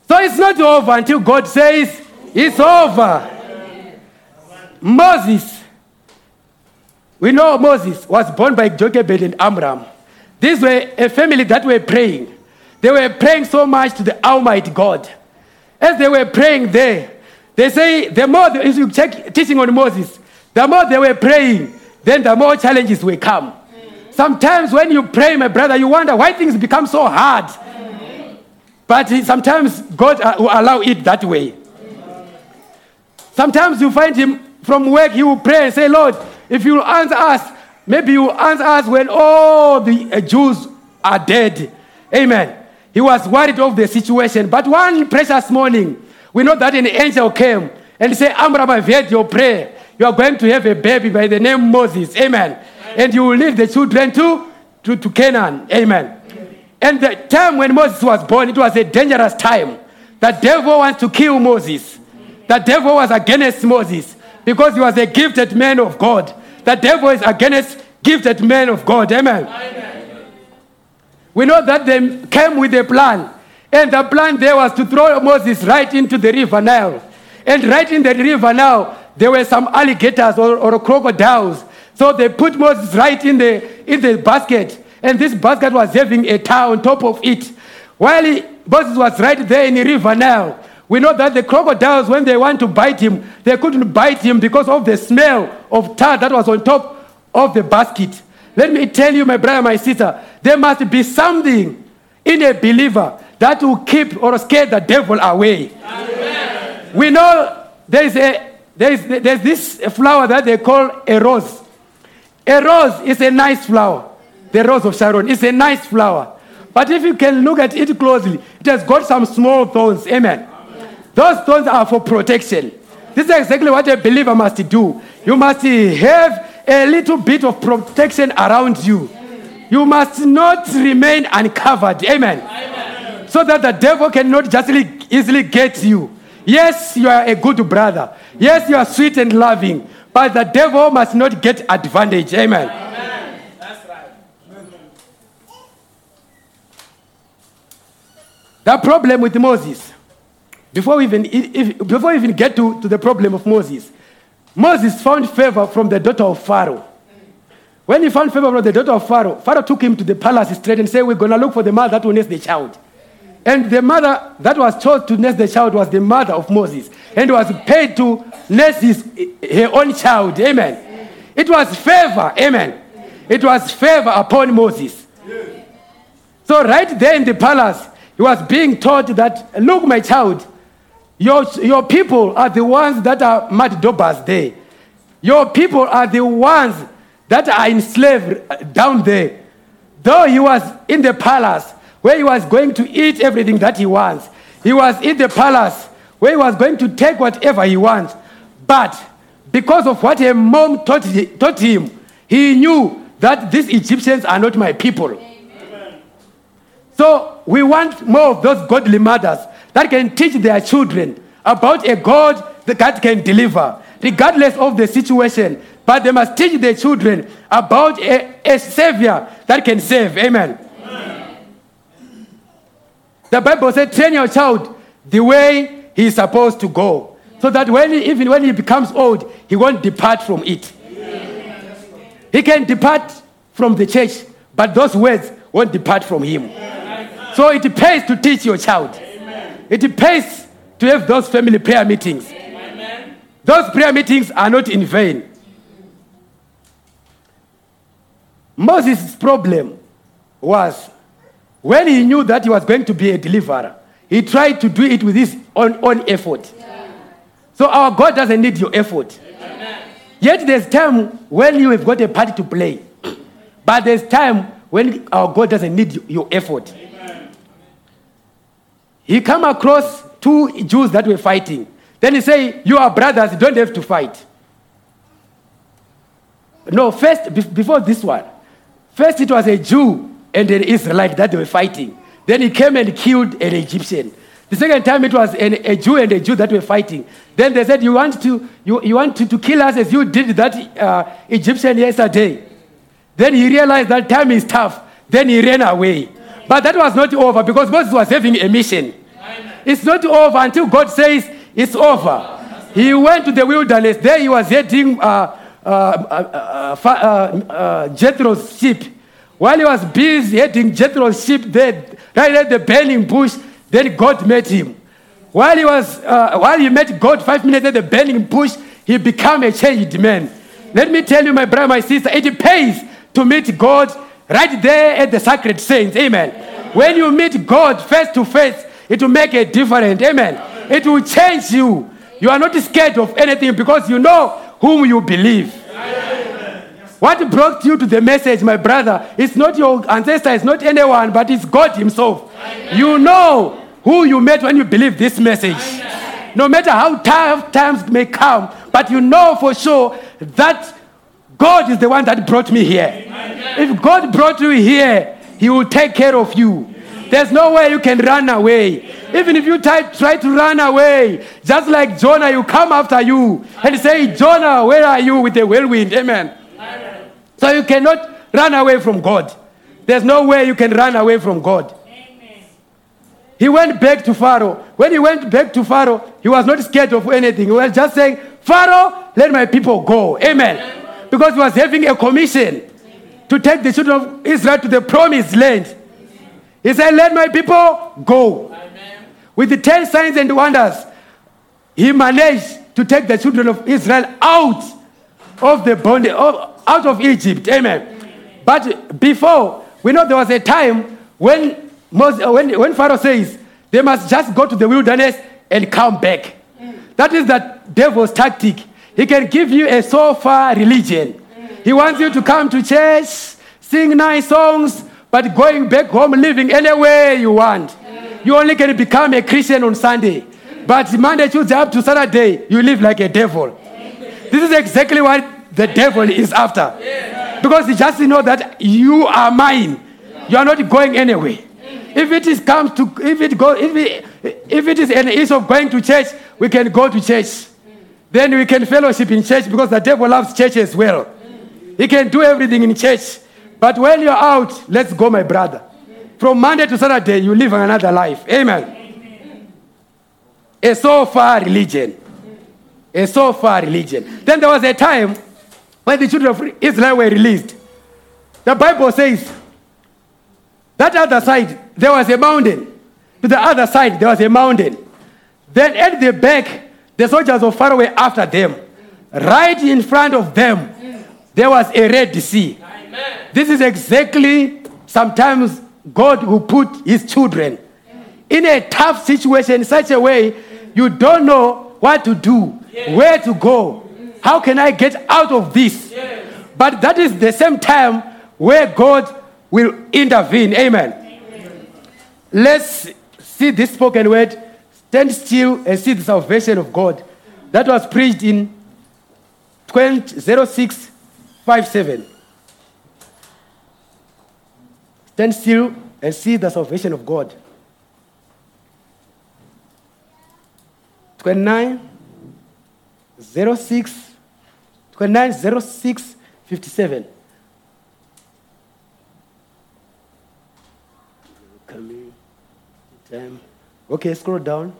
So it's not over until God says it's over. Moses, we know Moses was born by Jochebed and Amram. These were a family that were praying. They were praying so much to the Almighty God. As they were praying there, they say the more, if you check teaching on Moses, the more they were praying, then the more challenges will come. Sometimes when you pray, my brother, you wonder why things become so hard. But sometimes God uh, will allow it that way. Sometimes you find him from work, he will pray and say, Lord, if you answer us, maybe you answer us when all the uh, Jews are dead. Amen. He was worried of the situation. But one precious morning, we know that an angel came and said, Amram, I've heard your prayer. You are going to have a baby by the name Moses. Amen. And you will lead the children to, to, to Canaan. Amen. And the time when Moses was born, it was a dangerous time. The devil wants to kill Moses. The devil was against Moses because he was a gifted man of God. The devil is against gifted men of God. Amen. We know that they came with a plan. And the plan there was to throw Moses right into the river Nile. And right in the river Nile, there were some alligators or, or crocodiles. So they put Moses right in the, in the basket. And this basket was having a tar on top of it. While he, Moses was right there in the river now, we know that the crocodiles, when they want to bite him, they couldn't bite him because of the smell of tar that was on top of the basket. Let me tell you, my brother, my sister, there must be something in a believer that will keep or scare the devil away. We know there is a there is there's this flower that they call a rose. A rose is a nice flower. The rose of Sharon is a nice flower. But if you can look at it closely, it has got some small thorns. Amen. Those thorns are for protection. This is exactly what a believer must do. You must have a little bit of protection around you. You must not remain uncovered. Amen. So that the devil cannot just easily get you. Yes, you are a good brother. Yes, you are sweet and loving. But the devil must not get advantage. Amen. The problem with Moses, before we even, if, before we even get to, to the problem of Moses, Moses found favor from the daughter of Pharaoh. When he found favor from the daughter of Pharaoh, Pharaoh took him to the palace straight and said, We're going to look for the mother that will nurse the child. And the mother that was chosen to nurse the child was the mother of Moses and was paid to nurse his, her own child. Amen. It was favor. Amen. It was favor upon Moses. So, right there in the palace, he was being taught that, look, my child, your, your people are the ones that are mad daubers there. Your people are the ones that are enslaved uh, down there. Though he was in the palace where he was going to eat everything that he wants, he was in the palace where he was going to take whatever he wants. But because of what a mom taught, taught him, he knew that these Egyptians are not my people. So we want more of those godly mothers that can teach their children about a God that can deliver, regardless of the situation. But they must teach their children about a, a Savior that can save. Amen. The Bible said, train your child the way he is supposed to go. So that when he, even when he becomes old, he won't depart from it. He can depart from the church, but those words won't depart from him. So it pays to teach your child. It pays to have those family prayer meetings. Those prayer meetings are not in vain. Moses' problem was when he knew that he was going to be a deliverer, he tried to do it with his own, own effort. So our God doesn't need your effort. Yet there's time when you have got a part to play. But there's time when our God doesn't need your effort. He come across two Jews that were fighting. Then he say, you are brothers, you don't have to fight. No, first, before this one, first it was a Jew and an Israelite that they were fighting. Then he came and killed an Egyptian. The second time it was an, a Jew and a Jew that were fighting. Then they said, You want to, you, you want to, to kill us as you did that uh, Egyptian yesterday. Then he realized that time is tough. Then he ran away. But that was not over because Moses was having a mission. It's not over until God says it's over. He went to the wilderness. There he was heading uh, uh, uh, uh, uh, uh, Jethro's sheep. While he was busy heading Jethro's sheep there, right at the burning bush, then God met him. While he was, uh, while he met God five minutes at the burning bush, he became a changed man. Let me tell you, my brother, my sister, it pays to meet God right there at the sacred saints. Amen. When you meet God face to face, it will make a difference. Amen. It will change you. You are not scared of anything because you know whom you believe. What brought you to the message, my brother, it's not your ancestor, it's not anyone, but it's God Himself. You know who you met when you believe this message. No matter how tough times may come, but you know for sure that God is the one that brought me here. If God brought you here, He will take care of you. There's no way you can run away. Even if you try, try to run away, just like Jonah, you come after you and say, Jonah, where are you with the whirlwind? Amen. So you cannot run away from God. There's no way you can run away from God. He went back to Pharaoh. When he went back to Pharaoh, he was not scared of anything. He was just saying, Pharaoh, let my people go. Amen. Because he was having a commission to take the children of Israel to the promised land. He said, Let my people go. With the 10 signs and wonders, he managed to take the children of Israel out of the bondage, out of Egypt. Amen. But before, we know there was a time when, Moses, when, when Pharaoh says they must just go to the wilderness and come back. That is the devil's tactic. He can give you a so far religion. He wants you to come to church, sing nice songs, but going back home, living any way you want. You only can become a Christian on Sunday. But Monday, Tuesday, up to Saturday, you live like a devil. This is exactly what the devil is after. Because he just know that you are mine. You are not going anywhere. If it is comes to if it go if it, if it is an issue of going to church, we can go to church. Then we can fellowship in church because the devil loves church as well. He can do everything in church. But when you're out, let's go, my brother. From Monday to Saturday, you live another life. Amen. A so far religion. A so far religion. Then there was a time when the children of Israel were released. The Bible says that other side there was a mountain. To the other side there was a mountain. Then at the back, the soldiers of Pharaoh were after them. Right in front of them, there was a Red Sea. This is exactly sometimes God will put his children in a tough situation in such a way you don't know what to do, where to go. How can I get out of this? But that is the same time where God will intervene. Amen. Let's see this spoken word. Stand still and see the salvation of God. That was preached in 20, 0657. Stand still and see the salvation of God. 29 06 29 06 57. Coming. Time. Okay, scroll down.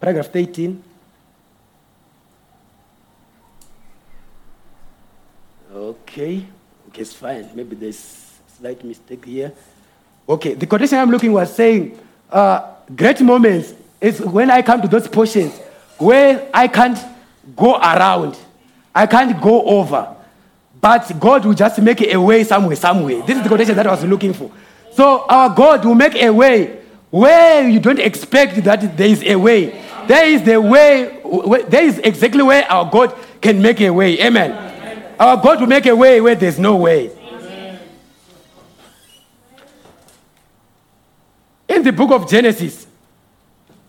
paragraph 13. Okay, okay, it's fine. Maybe there's slight mistake here. Okay, the quotation I'm looking was saying, uh, great moments is when I come to those portions where I can't go around, I can't go over, but God will just make a way somewhere, somewhere. This is the quotation that I was looking for. So our God will make a way where you don't expect that there is a way. There is the way, there is exactly where our God can make a way. Amen. Our God will make a way where there's no way. In the book of Genesis,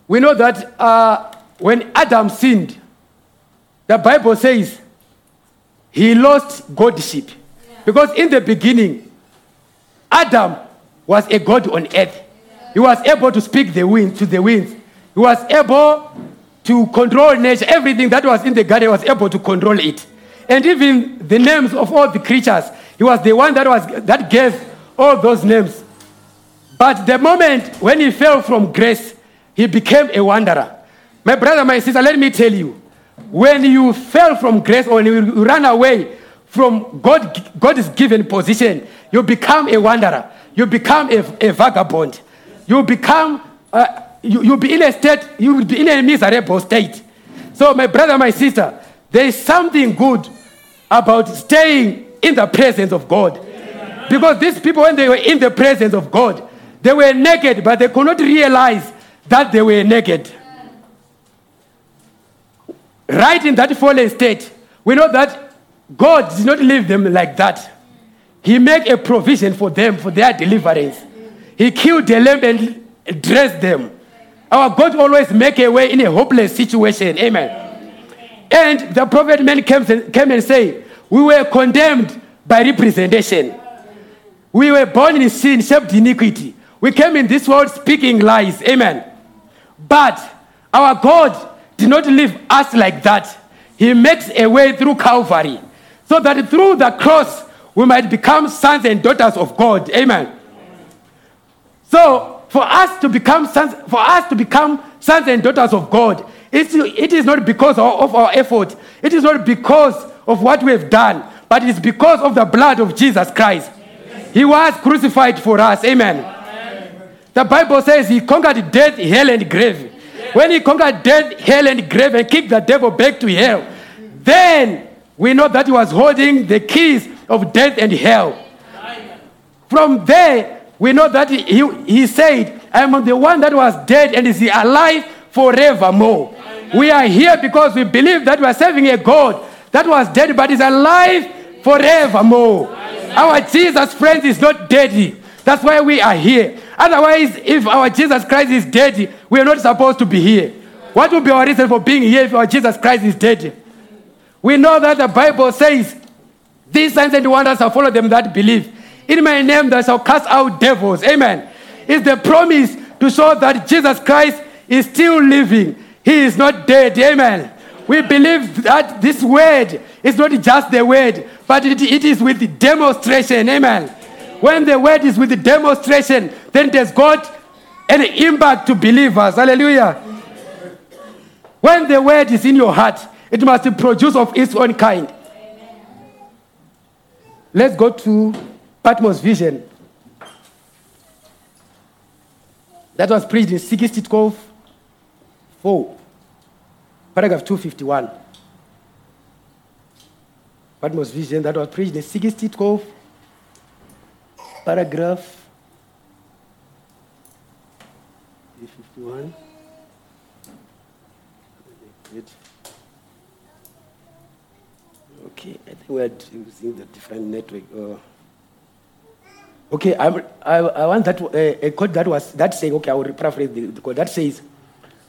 we know that uh, when Adam sinned, the Bible says he lost godship. Because in the beginning, Adam was a god on earth. He was able to speak the wind to the winds. He was able to control nature. Everything that was in the garden was able to control it. And even the names of all the creatures, he was the one that was that gave all those names. But the moment when he fell from grace, he became a wanderer. My brother, my sister, let me tell you, when you fell from grace or when you run away from God, God's given position, you become a wanderer. You become a, a vagabond. You become, uh, you, you'll be in a state, you will be in a miserable state. So, my brother, my sister, there is something good about staying in the presence of God. Because these people, when they were in the presence of God, they were naked, but they could not realize that they were naked. Right in that fallen state, we know that God did not leave them like that. He made a provision for them for their deliverance. He killed the lamb and dressed them. Our God always make a way in a hopeless situation. Amen. And the prophet man came, came and say, we were condemned by representation. We were born in sin, shaped iniquity. We came in this world speaking lies. Amen. But our God did not leave us like that. He makes a way through Calvary so that through the cross we might become sons and daughters of God. Amen. So for us to become sons, for us to become sons and daughters of God, it's, it is not because of, our effort. It is not because of what we have done, but it's because of the blood of Jesus Christ. He was crucified for us. Amen. The Bible says he conquered death, hell, and grave. When he conquered death, hell, and grave and kicked the devil back to hell, then we know that he was holding the keys of death and hell. From there, we know that he, he, said, I am the one that was dead and is alive forevermore. We are here because we believe that we are serving a God that was dead but is alive forevermore. Our Jesus, friends, is not dead. That's why we are here. Otherwise, if our Jesus Christ is dead, we are not supposed to be here. What would be our reason for being here if our Jesus Christ is dead? We know that the Bible says, These signs and wonders shall follow them that believe. In my name they shall cast out devils. Amen. It's the promise to show that Jesus Christ is still living. He is not dead. Amen. We believe that this word is not just the word, but it, it is with demonstration. Amen. When the word is with the demonstration, then there's got an impact to believers. Hallelujah. When the word is in your heart, it must produce of its own kind. Let's go to Patmos Vision. That was preached in 6012 4, paragraph 251. Patmos Vision, that was preached in 6012 paragraph 251. Good. I think we're using the different network. Uh, okay, I'm, I, I want that uh, a quote that was that saying. Okay, I will paraphrase the, the quote that says,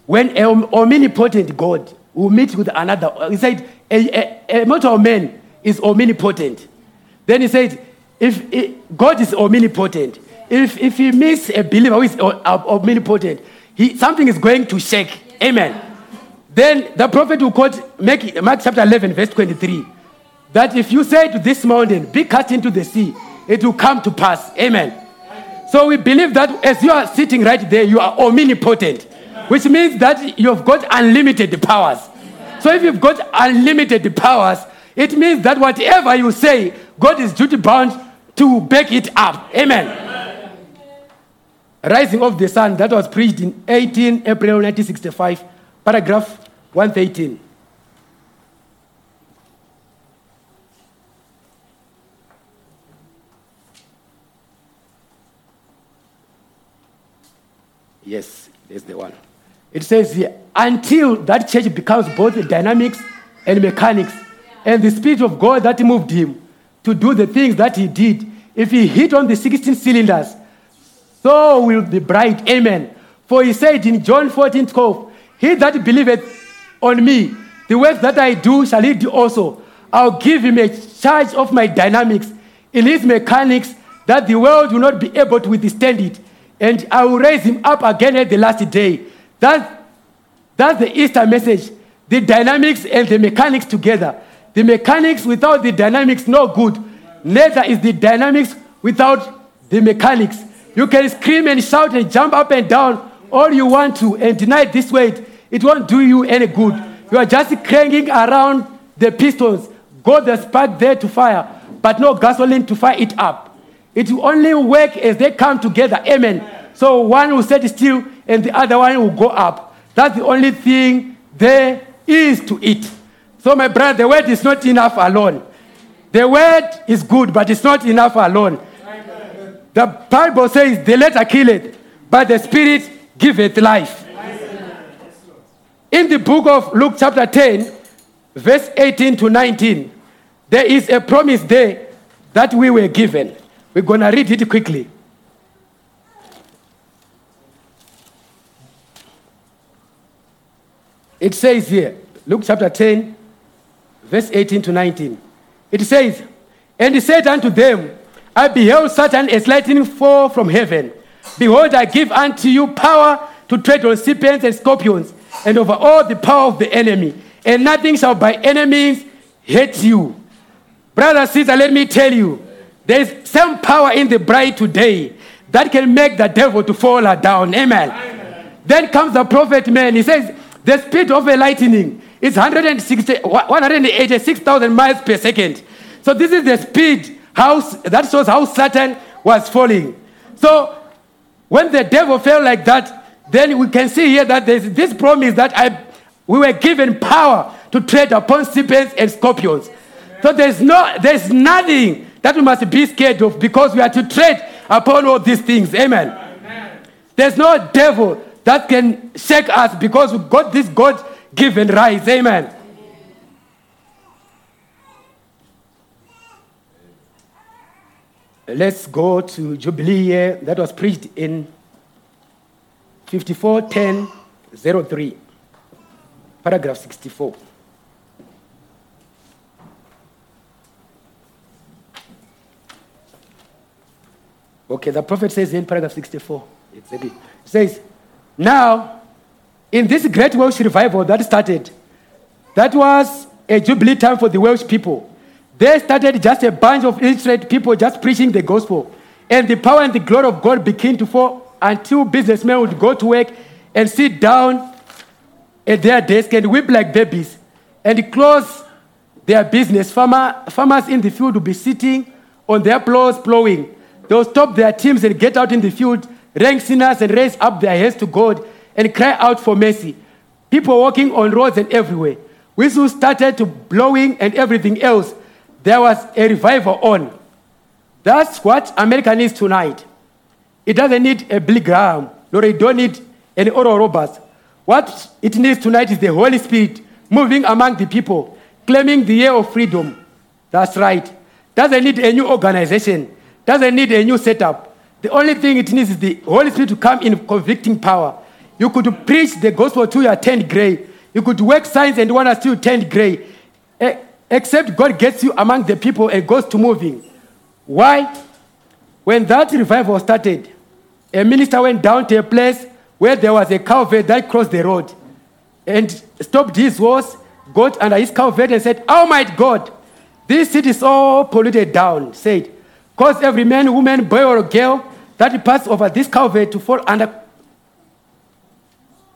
"When a omnipotent God will meet with another, uh, he said, a, a, a mortal man is omnipotent. Then he said, if God is omnipotent, if if he meets a believer who is o- omnipotent, he something is going to shake. Amen." Then the prophet will quote Mark chapter 11, verse 23, that if you say to this mountain, be cast into the sea, it will come to pass. Amen. So we believe that as you are sitting right there, you are omnipotent. which means that you've got unlimited powers. So if you've got unlimited powers, it means that whatever you say, God is duty bound to back it up. Amen. Rising of the Sun, that was preached in 18 April 1965, paragraph 113. Yes, there's the one. It says here, until that church becomes both dynamics and mechanics, and the Spirit of God that moved him to do the things that he did, if he hit on the 16 cylinders, so will the bride. Amen. For he said in John 14 12, He that believeth on me, the works that I do shall he do also. I'll give him a charge of my dynamics in his mechanics that the world will not be able to withstand it. And I will raise him up again at the last day. That, that's the Easter message. The dynamics and the mechanics together. The mechanics without the dynamics, no good. Neither is the dynamics without the mechanics. You can scream and shout and jump up and down all you want to and deny this weight. It won't do you any good. You are just cranking around the pistons. Got the spark there to fire, but no gasoline to fire it up. It will only work as they come together. Amen. So one will sit still and the other one will go up. That's the only thing there is to it. So, my brother, the word is not enough alone. The word is good, but it's not enough alone. The Bible says, The letter killeth, but the spirit giveth life. In the book of Luke, chapter 10, verse 18 to 19, there is a promise there that we were given. We're going to read it quickly. It says here, Luke chapter 10, verse 18 to 19. It says, And he said unto them, I beheld Satan as lightning fall from heaven. Behold, I give unto you power to tread on serpents and scorpions, and over all the power of the enemy, and nothing shall by any means hurt you. Brother, sister, let me tell you, there is some power in the bride today that can make the devil to fall down. Amen. Then comes the prophet man. He says, the speed of a lightning is 160 186,000 miles per second. So this is the speed how, that shows how Satan was falling. So when the devil fell like that, then we can see here that there's this promise that I, we were given power to tread upon serpents and scorpions. So there's no, there's nothing that we must be scared of because we are to tread upon all these things. Amen. There's no devil that can shake us because we got this God given rise. Amen. Let's go to Jubilee that was preached in 5410 03, paragraph 64. Okay, the prophet says in paragraph 64, it's it says, Now, in this great Welsh revival that started, that was a jubilee time for the Welsh people. They started just a bunch of illiterate people just preaching the gospel. And the power and the glory of God began to fall until businessmen would go to work and sit down at their desk and weep like babies and close their business. Farmer, farmers in the field would be sitting on their plows plowing. They'll stop their teams and get out in the field, rank sinners and raise up their heads to God and cry out for mercy. People walking on roads and everywhere. Whistles started to blowing and everything else. There was a revival on. That's what America needs tonight. It doesn't need a Billy Graham, nor it don't need any Oral Roberts. What it needs tonight is the Holy Spirit moving among the people, claiming the year of freedom. That's right. Doesn't need a new organization. Doesn't need a new setup. The only thing it needs is the Holy Spirit to come in convicting power. You could preach the gospel to your 10th grade. You could work signs and wonders to your 10th grade. Eh, Except God gets you among the people and goes to moving. Why? When that revival started, a minister went down to a place where there was a culvert that crossed the road and stopped his horse, got under his culvert and said, Oh my God, this city is all polluted down. Said, Cause every man, woman, boy, or girl that pass over this culvert to fall under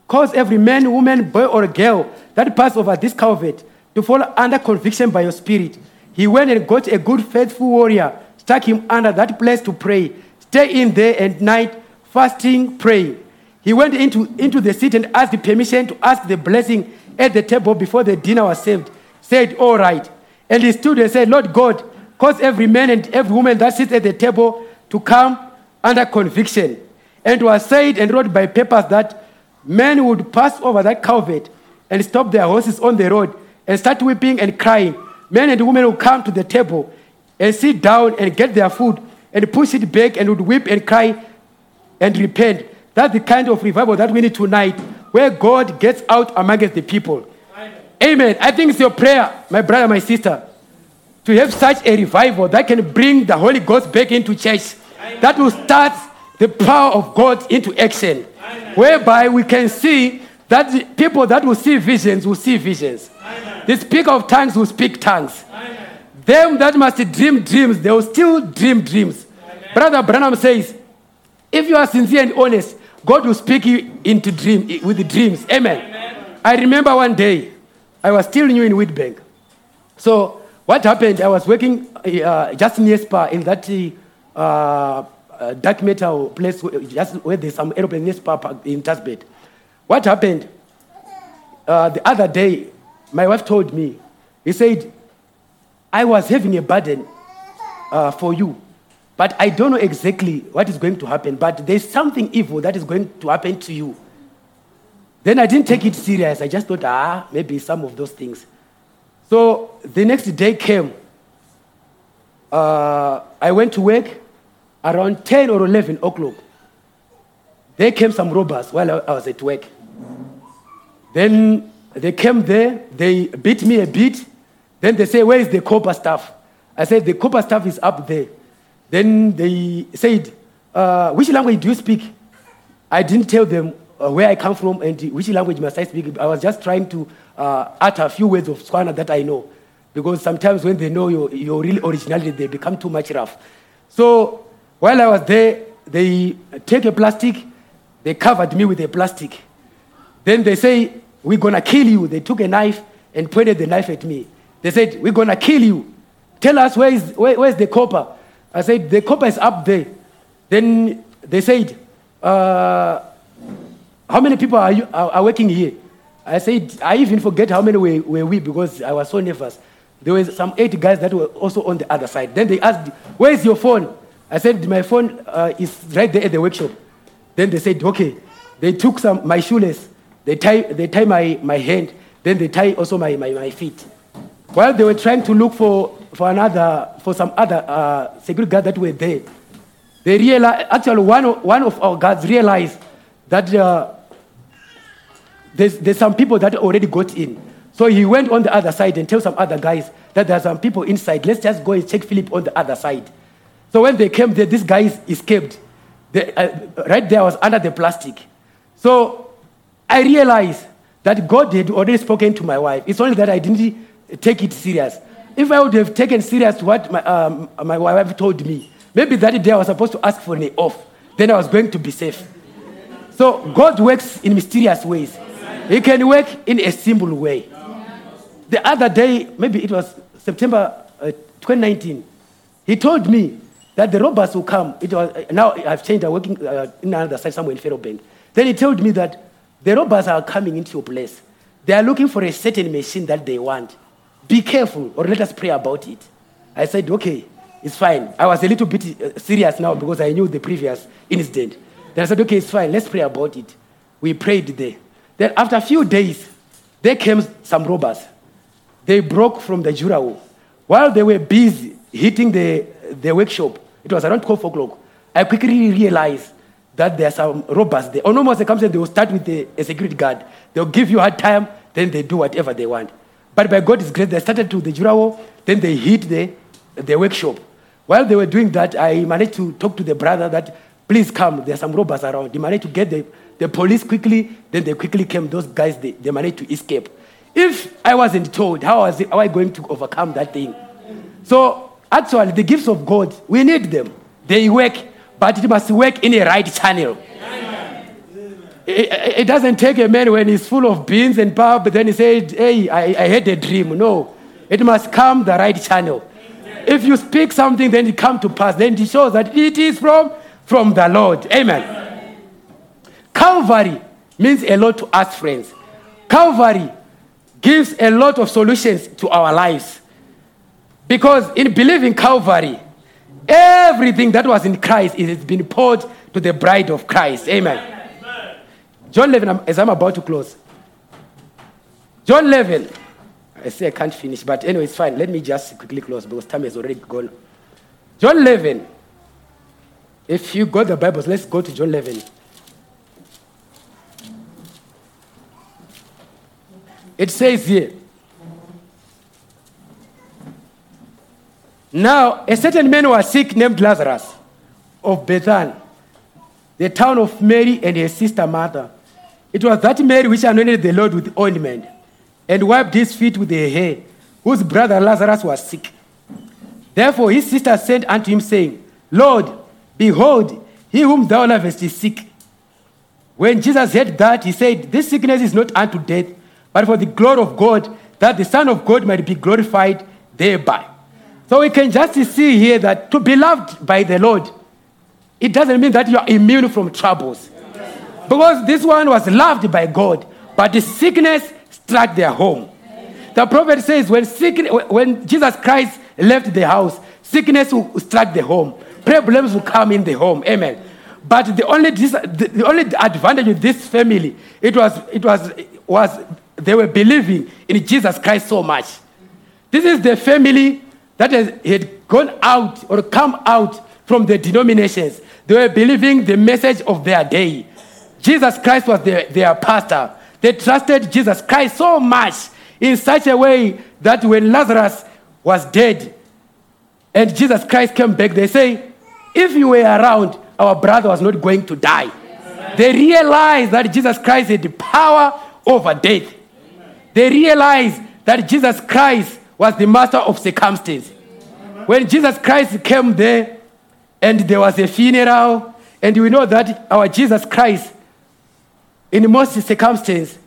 cause every man, woman, boy, or girl that pass over this culvert to fall under conviction by your spirit. He went and got a good, faithful warrior, stuck him under that place to pray. Stay in there at night, fasting, praying. He went into, into the city and asked the permission to ask the blessing at the table before the dinner was served. Said, All right. And he stood and said, Lord God, cause every man and every woman that sits at the table to come under conviction. And was said and wrote by papers that men would pass over that culvert and stop their horses on the road and start weeping and crying. Men and women would come to the table and sit down and get their food and push it back and would weep and cry and repent. That's the kind of revival that we need tonight, where God gets out amongst the people. Amen. I think it's your prayer, my brother, my sister, to have such a revival that can bring the Holy Ghost back into church, that will start the power of God into action, whereby we can see that people that will see visions will see visions. The speaker of tongues will speak tongues. Them that must dream dreams, they will still dream dreams. Brother Branham says, if you are sincere and honest, God will speak you into dream with dreams. Amen. I remember one day, I was still new in Witbank. So what happened? I was working uh, just near Spa in that uh, uh, dark metal place, just where there's some aeroplane near Spa in Tasbet. What happened? Uh, the other day, my wife told me, he said, I was having a burden uh, for you, but I don't know exactly what is going to happen, but there's something evil that is going to happen to you. Then I didn't take it serious. I just thought, ah, maybe some of those things. So the next day came. Uh, I went to work around 10 or 11 o'clock. There came some robbers while I was at work. Then they came there, they beat me a bit. Then they say, Where is the copper staff? I said, The copper staff is up there. Then they said, uh, Which language do you speak? I didn't tell them uh, where I come from and which language must I speak. I was just trying to uh, utter a few words of Tswana that I know. Because sometimes when they know your, your real originality, they become too much rough. So while I was there, they take a plastic, they covered me with a plastic. Then they say, We're gonna kill you. They took a knife and pointed the knife at me. They said, We're gonna kill you. Tell us where is, where, where's the copper? I said, The copper is up there. Then they said, uh, How many people are, you, are, are working here? I said, I even forget how many were, were we because I was so nervous. There were some eight guys that were also on the other side. Then they asked, Where is your phone? I said, My phone uh, is right there at the workshop. Then they said, Okay. They took some my shoelace, they tie, they tie my, my hand, then they tie also my, my, my feet. While they were trying to look for, for another, for some other uh, security guards that were there, they realized, actually, one one of our guards realized that uh, there's, there's some people that already got in. So he went on the other side and told some other guys that there are some people inside. Let's just go and check Philip on the other side. So when they came there, this guy escaped. They, uh, right there was under the plastic. So I realized that God had already spoken to my wife. It's only that I didn't take it serious. If I would have taken serious what my, um, my wife told me, maybe that day I was supposed to ask for an off. Then I was going to be safe. So God works in mysterious ways. He can work in a simple way. The other day, maybe it was September uh, 2019, he told me that the robbers will come. It was, uh, now I've changed, I'm working uh, in another side somewhere in Ferrobank. Then he told me that the robbers are coming into your place. They are looking for a certain machine that they want. Be careful, or let us pray about it. I said, okay, it's fine. I was a little bit uh, serious now because I knew the previous incident. Then I said, okay, it's fine. Let's pray about it. We prayed there. Then after a few days, there came some robbers. They broke from the Jurao. While they were busy hitting the, the workshop, it was around 12 o'clock, I quickly realized that there are some robbers there. On almost and they will start with the, a security guard. They'll give you hard time, then they do whatever they want. But by God's grace, they started to the Jurao, then they hit the, the workshop. While they were doing that, I managed to talk to the brother that, please come, there are some robbers around. He managed to get the, the police quickly, then they quickly came. Those guys, they, they managed to escape. If I wasn't told, how was, it, how I going to overcome that thing? So, actually, the gifts of God, we need them. They work, but it must work in a right channel. it, it doesn't take a man when he's full of beans and pub, but then he said, Hey, I, I had a dream. No, it must come the right channel. If you speak something, then it come to pass. Then it shows that it is from, from the Lord. Amen. Calvary means a lot to us, friends. Calvary gives a lot of solutions to our lives. Because in believing Calvary, everything that was in Christ has been poured to the bride of Christ. Amen. John 11, as I'm about to close. John 11. I say I can't finish, but anyway, it's fine. Let me just quickly close because time has already gone. John 11. If you got the Bibles, let's go to John 11. It says here, Now a certain man was sick named Lazarus of Bethany, the town of Mary and her sister Martha. It was that Mary which anointed the Lord with ointment and wiped his feet with her hair, whose brother Lazarus was sick. Therefore his sister sent unto him, saying, Lord, behold, he whom thou lovest is sick. When Jesus heard that, he said, This sickness is not unto death, but for the glory of God, that the Son of God might be glorified thereby. So we can just see here that to be loved by the Lord, it doesn't mean that you are immune from troubles. Because this one was loved by God, but the sickness struck their home. The prophet says when, sickness, when Jesus Christ left the house, sickness will struck the home. Problems will come in the home. Amen. But the only, the only advantage of this family, it was, it was, was they were believing in Jesus Christ so much. This is the family that had gone out or come out from the denominations. They were believing the message of their day. Jesus Christ was their, their pastor. They trusted Jesus Christ so much in such a way that when Lazarus was dead and Jesus Christ came back, they say, if you were around, our brother was not going to die. They realized that Jesus Christ had the power over death. They realized that Jesus Christ was the master of circumstance. When Jesus Christ came there and there was a funeral, and we know that our Jesus Christ, in most circumstances,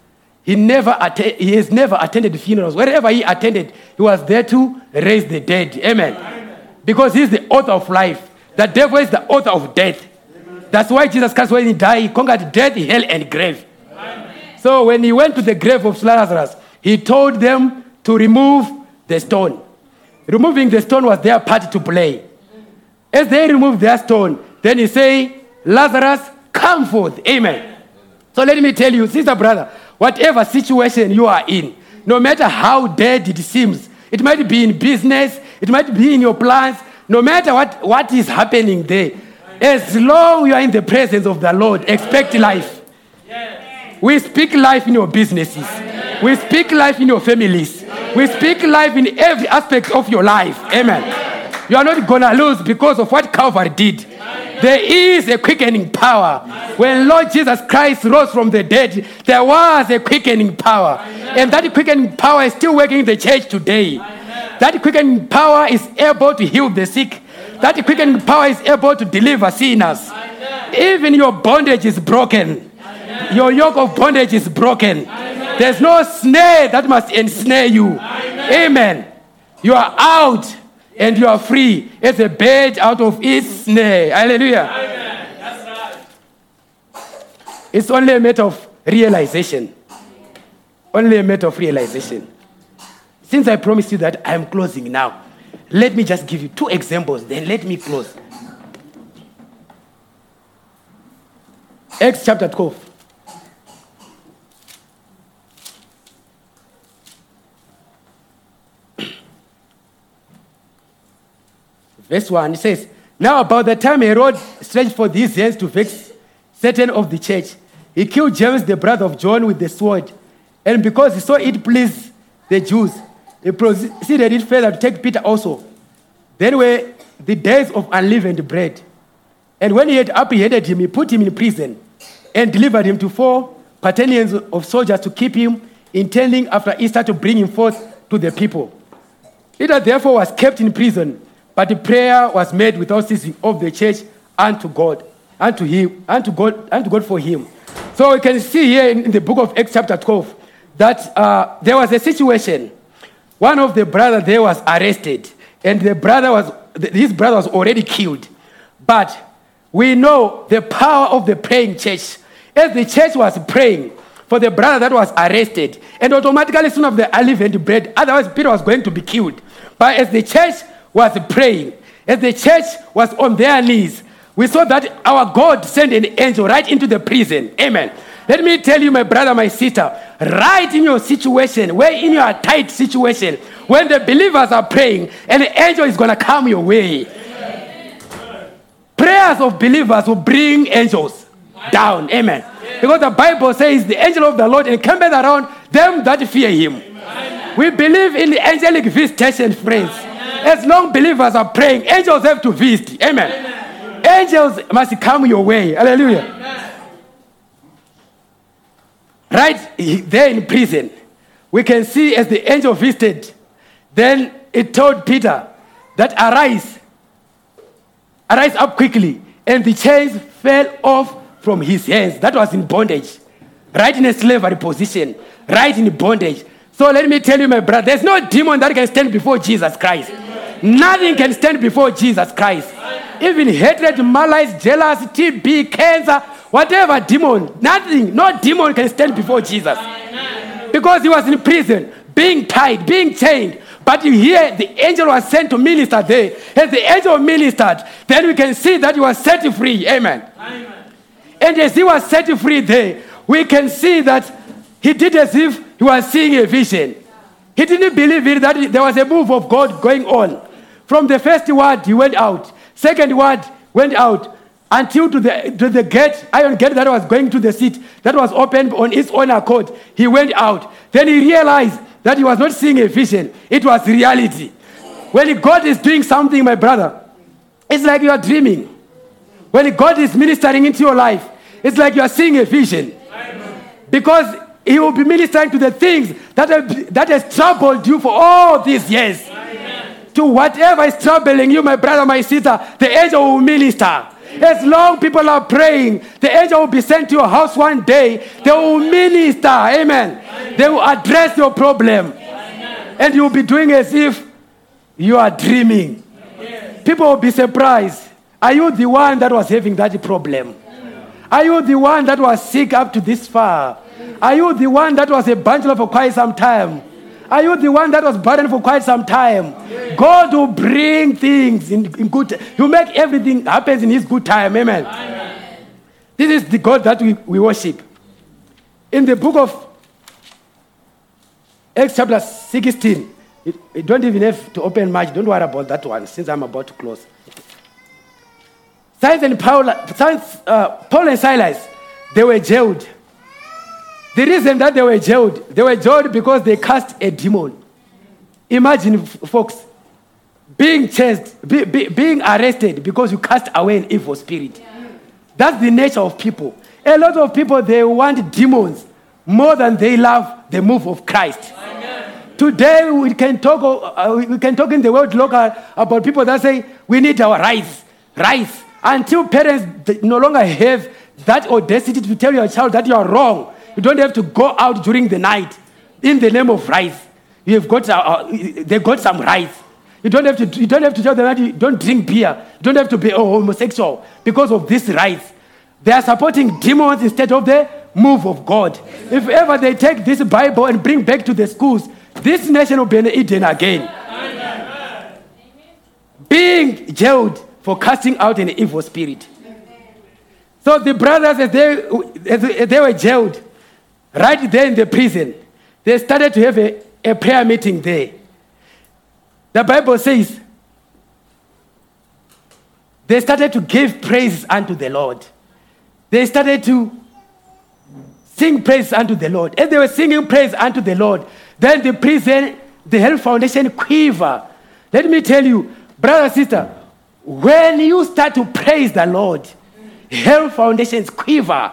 he, never atte- he has never attended funerals. Wherever he attended, he was there to raise the dead. Amen. Because he's the author of life. The devil is the author of death. That's why Jesus Christ, when he died, he conquered death, hell, and grave. So when he went to the grave of Lazarus, he told them to remove the stone. Removing the stone was their part to play. As they removed their stone, then he say, Lazarus, come forth. Amen. So let me tell you, sister, brother, whatever situation you are in, no matter how dead it seems, it might be in business, it might be in your plans, no matter what, what is happening there, as long you are in the presence of the Lord, expect life. We speak life in your businesses. We speak life in your families. We speak life in every aspect of your life. Amen. You are not going to lose because of what Calvary did. There is a quickening power. When Lord Jesus Christ rose from the dead, there was a quickening power. And that quickening power is still working in the church today. That quickening power is able to heal the sick. That quickening power is able to deliver sinners. Even your bondage is broken. Your yoke of bondage is broken. There's no snare that must ensnare you. Amen. You are out and you are free as a bird out of its snare. Hallelujah. Right. It's only a matter of realization. Only a matter of realization. Since I promised you that I'm closing now, let me just give you two examples, then let me close. Acts chapter 12. Verse 1 it says, Now about the time Herod stretched for these years to vex certain of the church, he killed James, the brother of John, with the sword. And because he saw it please the Jews, he proceeded it further to take Peter also. Then were the days of unleavened bread. And when he had apprehended him, he put him in prison and delivered him to four battalions of soldiers to keep him, intending after Easter to bring him forth to the people. Peter therefore was kept in prison, but the prayer was made without ceasing of the church unto God, unto him, unto God, unto God for him. So we can see here in, the book of Acts, chapter 12, that uh, there was a situation. One of the brothers there was arrested, and the brother was, his brother was already killed. But we know the power of the praying church. As the church was praying for the brother that was arrested, and automatically soon of the unleavened bread, otherwise Peter was going to be killed. But as the church was praying, as the church was on their knees, we saw that our God sent an angel right into the prison. Amen. Let me tell you, my brother, my sister, right in your situation, where in your tight situation, when the believers are praying, an angel is going to come your way. Prayers of believers will bring angels down. Amen. Because the Bible says the angel of the Lord encampeth around them that fear him. We believe in the angelic visitation, friends. As long believers are praying, angels have to visit. Amen. Angels must come your way. Hallelujah. Right there in prison, we can see as the angel visited, then it told Peter that arise, arise up quickly. And the chains fell off from his hands. That was in bondage, right in a slavery position, right in bondage. So let me tell you, my brother, there's no demon that can stand before Jesus Christ. Nothing can stand before Jesus Christ. Even hatred, malice, jealousy, TB, cancer, whatever demon, nothing, no demon can stand before Jesus. Because he was in prison, being tied, being chained. But you hear the angel was sent to minister there. As the angel ministered, then we can see that he was set free. Amen. And as he was set free there, we can see that he did as if he was seeing a vision. He didn't believe it that there was a move of God going on. From the first word, he went out. Second word went out until to the, to the gate, iron gate that was going to the seat, that was opened on its own accord. He went out. Then he realized that he was not seeing a vision, it was reality. When God is doing something, my brother, it's like you are dreaming. When God is ministering into your life, it's like you are seeing a vision. Because He will be ministering to the things that, have, that has troubled you for all these years. To whatever is troubling you, my brother, my sister, the angel will minister. As long people are praying, the angel will be sent to your house one day. They will minister. Amen. They will address your problem. And you will be doing as if you are dreaming. People will be surprised. Are you the one that was having that problem? Are you the one that was sick up to this far? Are you the one that was a bachelor for quite some time? Are you the one that was burdened for quite some time? God will bring things in, in good He will make everything happens in His good time. Amen. This is the God that we, we worship. In the book of Acts chapter 16, you, don't even have to open much. Don't worry about that one since I'm about to close. Silas and Paul, Silas, uh, Paul and Silas, they were jailed. The reason that they were jailed, they were jailed because they cast a demon. Imagine, folks, being chased, be, be- being arrested because you cast away an evil spirit. That's the nature of people. A lot of people, they want demons more than they love the move of Christ. Today, we can, talk, uh, we can talk in the world local about people that say, we need our rights, rights. Until parents no longer have that audacity to tell your child that you are wrong, you don't have to go out during the night in the name of rights. You have got, uh, uh, they got some rights. You don't, have to, you don't have to tell them that you don't drink beer. You don't have to be a homosexual because of these rights. They are supporting demons instead of the move of God. If ever they take this Bible and bring back to the schools, this nation will be an Eden again. Being jailed for casting out an evil spirit. So the brothers, as they, as they were jailed, right there in the prison, they started to have a, a prayer meeting there. The Bible says they started to give praise unto the Lord. They started to sing praise unto the Lord. As they were singing praise unto the Lord, then the prison, the Health Foundation quiver. Let me tell you, brother, sister, when you start to praise the Lord, Health Foundations quiver.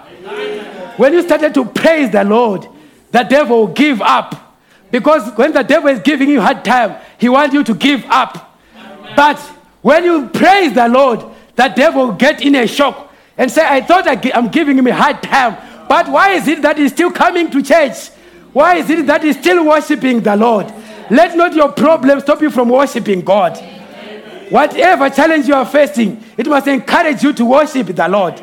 When you started to praise the Lord, the devil will give up. Because when the devil is giving you hard time, he wants you to give up. But when you praise the Lord, the devil will get in a shock and say, I thought I I'm giving him a hard time, But why is it that he's still coming to church? Why is it that he's still worshiping the Lord? Let not your problem stop you from worshiping God. Whatever challenge you are facing, it must encourage you to worship the Lord.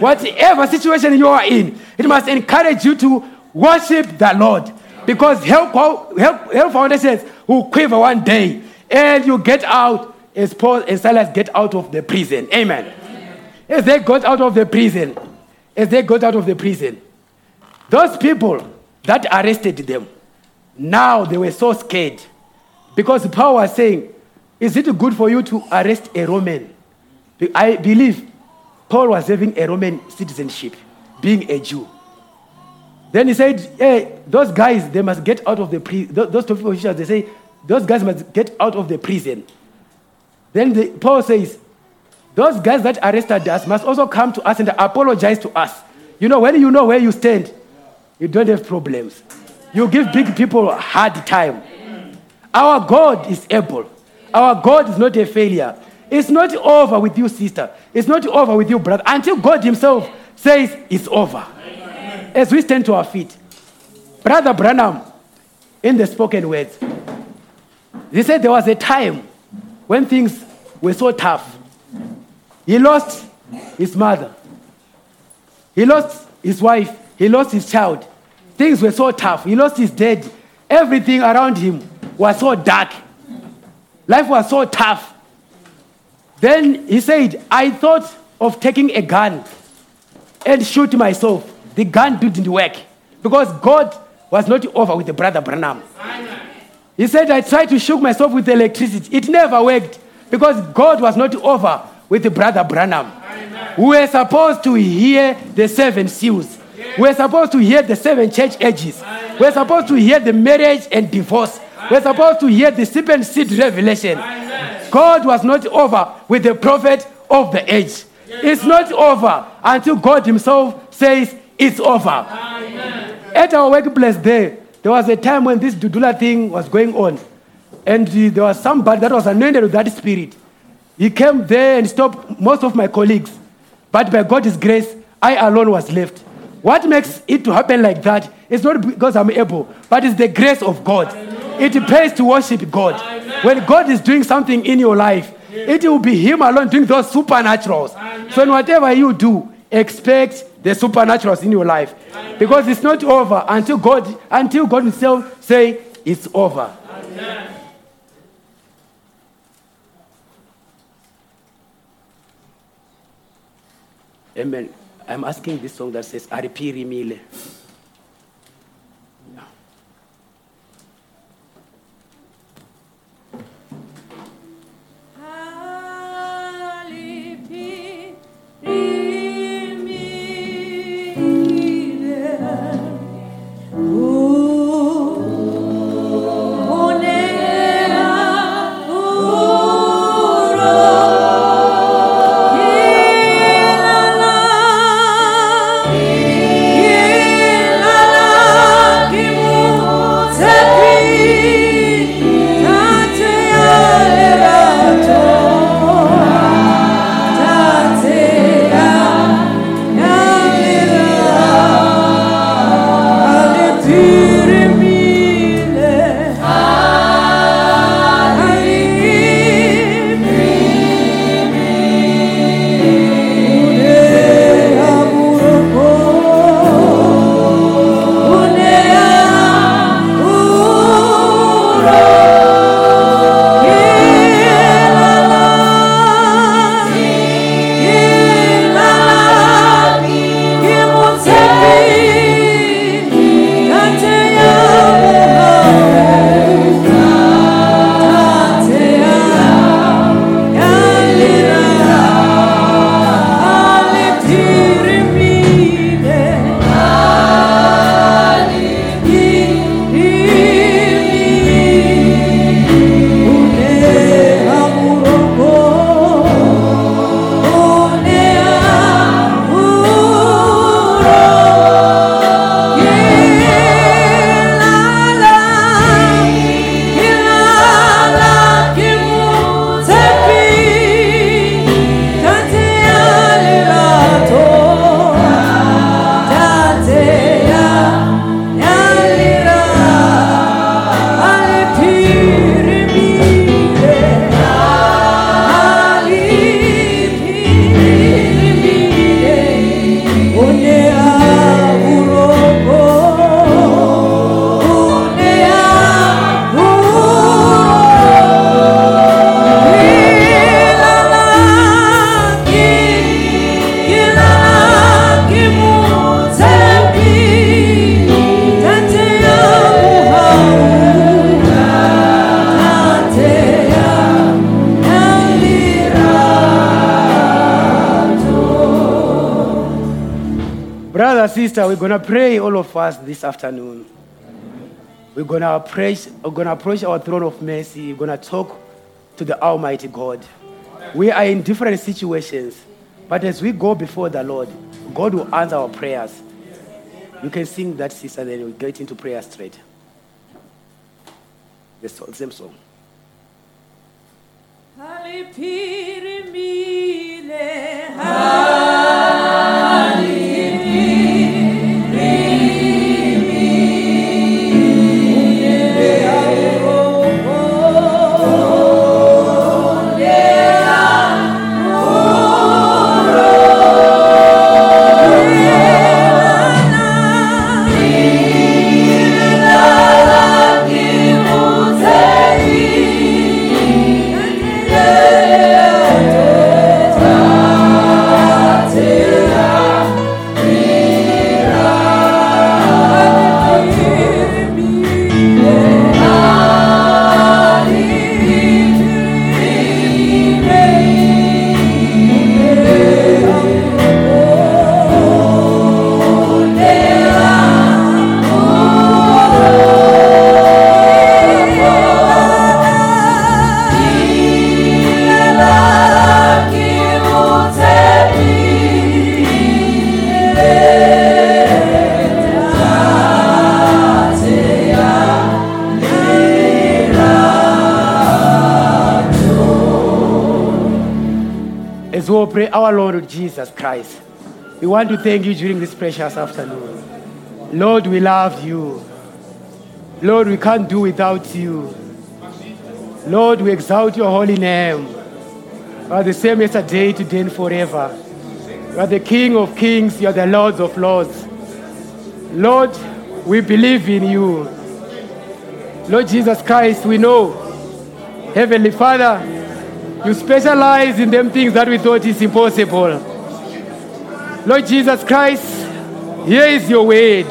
Whatever situation you are in, it must encourage you to worship the Lord. Because help, help, help foundations will quiver one day and you get out as Paul and Silas get out of the prison. Amen. As they got out of the prison, as they got out of the prison, those people that arrested them, now they were so scared because Paul was saying, Is it good for you to arrest a Roman? I believe Paul was having a Roman citizenship, being a Jew. Then he said, Hey, those guys, they must get out of the prison. Those two officials, they say, Those guys must get out of the prison. Then the, Paul says, Those guys that arrested us must also come to us and apologize to us. You know, when you know where you stand, you don't have problems. You give big people a hard time. Our God is able. Our God is not a failure. It's not over with you, sister. It's not over with you, brother, until God Himself says it's over. As we stand to our feet, Brother Branham, in the spoken words, he said there was a time when things were so tough. He lost his mother, he lost his wife, he lost his child. Things were so tough. He lost his dad. Everything around him was so dark. Life was so tough. Then he said, I thought of taking a gun and shoot myself. The gun didn't work because God was not over with the brother Branham. He said, I tried to shoot myself with electricity. It never worked because God was not over with the brother Branham. We were supposed to hear the seven seals. We're supposed to hear the seven church ages. We're supposed to hear the marriage and divorce. We're supposed to hear the serpent seed revelation. God was not over with the prophet of the age. It's not over until God Himself says it's over. At our workplace there, there was a time when this Dudula thing was going on. And there was somebody that was anointed with that spirit. He came there and stopped most of my colleagues. But by God's grace, I alone was left. What makes it to happen like that is not because I'm able, but it's the grace of God. It pays to worship God. When God is doing something in your life, it will be Him alone doing those supernaturals. So, in whatever you do, expect the supernaturals in your life, because it's not over until God, until God Himself say it's over. Amen. I'm asking this song that says Aripiri Mile. We're gonna pray all of us this afternoon. We're gonna approach, we're gonna approach our throne of mercy. We're gonna talk to the Almighty God. We are in different situations, but as we go before the Lord, God will answer our prayers. You can sing that, sister, then we'll get into prayer straight. The same song. As we pray our Lord Jesus Christ, we want to thank you during this precious afternoon. Lord, we love you. Lord, we can't do without you. Lord, we exalt your holy name. You are the same yesterday, today, and forever. You are the King of kings, you are the Lord of lords. Lord, we believe in you. Lord Jesus Christ, we know, Heavenly Father, you specialize in them things that we thought is impossible. Lord Jesus Christ, here is your word.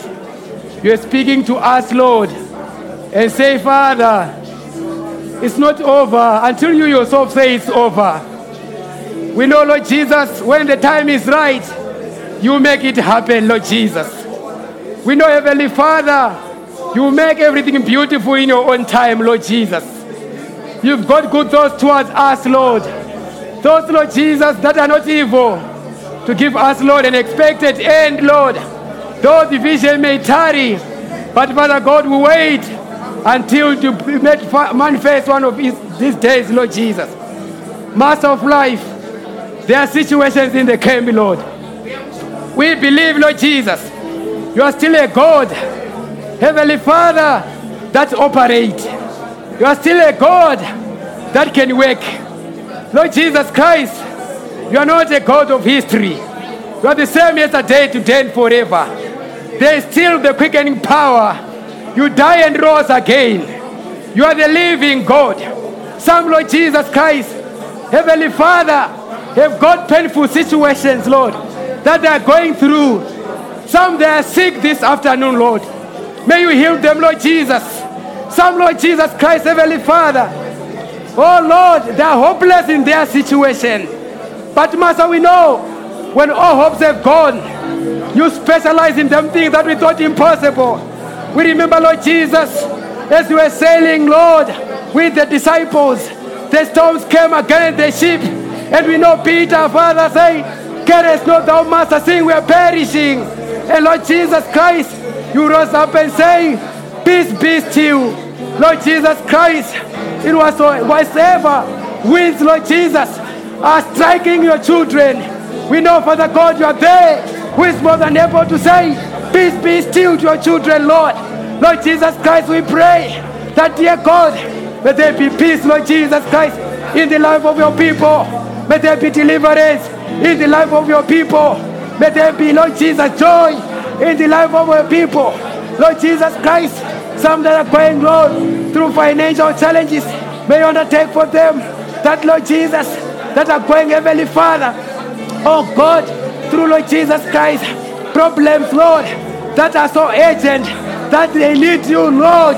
You are speaking to us, Lord, and say, Father, it's not over until you yourself say it's over. We know, Lord Jesus, when the time is right, you make it happen, Lord Jesus. We know, Heavenly Father, you make everything beautiful in your own time, Lord Jesus. You've got good thoughts towards us, Lord. Thoughts, Lord Jesus, that are not evil. To give us, Lord, an expected end, Lord. Though the vision may tarry, but Father God will wait until fa- manifest one of these days, Lord Jesus. Master of life, there are situations in the camp, Lord. We believe, Lord Jesus, you are still a God, Heavenly Father, that operate. You are still a God that can work. Lord Jesus Christ, you are not a God of history. You are the same yesterday, today, and forever. There is still the quickening power. You die and rose again. You are the living God. Some, Lord Jesus Christ, Heavenly Father, have got painful situations, Lord, that they are going through. Some they are sick this afternoon, Lord. May you heal them, Lord Jesus. Some, Lord Jesus Christ, Heavenly Father. Oh Lord, they are hopeless in their situation. But Master, we know when all hopes have gone, you specialize in them things that we thought impossible. We remember, Lord Jesus, as you were sailing, Lord, with the disciples, the storms came against the ship, and we know Peter, Father, say, Carest not thou, Master, seeing we are perishing. And Lord Jesus Christ, you rose up and say, Peace be still. Lord Jesus Christ, it was so whatsoever winds, Lord Jesus, are striking your children. We know, Father God, you are there, who is more than able to say, Peace be still to your children, Lord. Lord Jesus Christ, we pray that, dear God, may there be peace, Lord Jesus Christ, in the life of your people. May there be deliverance in the life of your people. May there be, Lord Jesus, joy in the life of your people. Lord Jesus Christ, some that are going, Lord, through financial challenges, may you undertake for them that, Lord Jesus, that are going, Heavenly Father, oh God, through Lord Jesus Christ, problems, Lord, that are so urgent that they need you, Lord,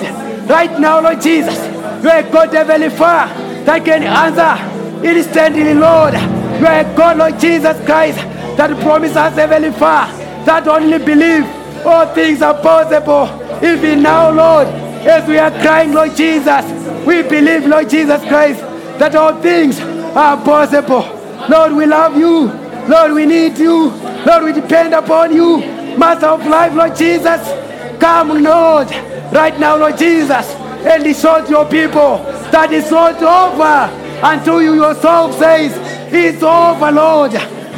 right now, Lord Jesus. You are God, Heavenly Father, that can answer instantly, Lord. You are God, Lord Jesus Christ, that promises, Heavenly Father, that only believe all things are possible. Even now, Lord, as we are crying, Lord Jesus, we believe, Lord Jesus Christ, that all things are possible. Lord, we love you. Lord, we need you. Lord, we depend upon you. Master of life, Lord Jesus, come, Lord, right now, Lord Jesus, and show your people that it's not over until you yourself says it's over, Lord.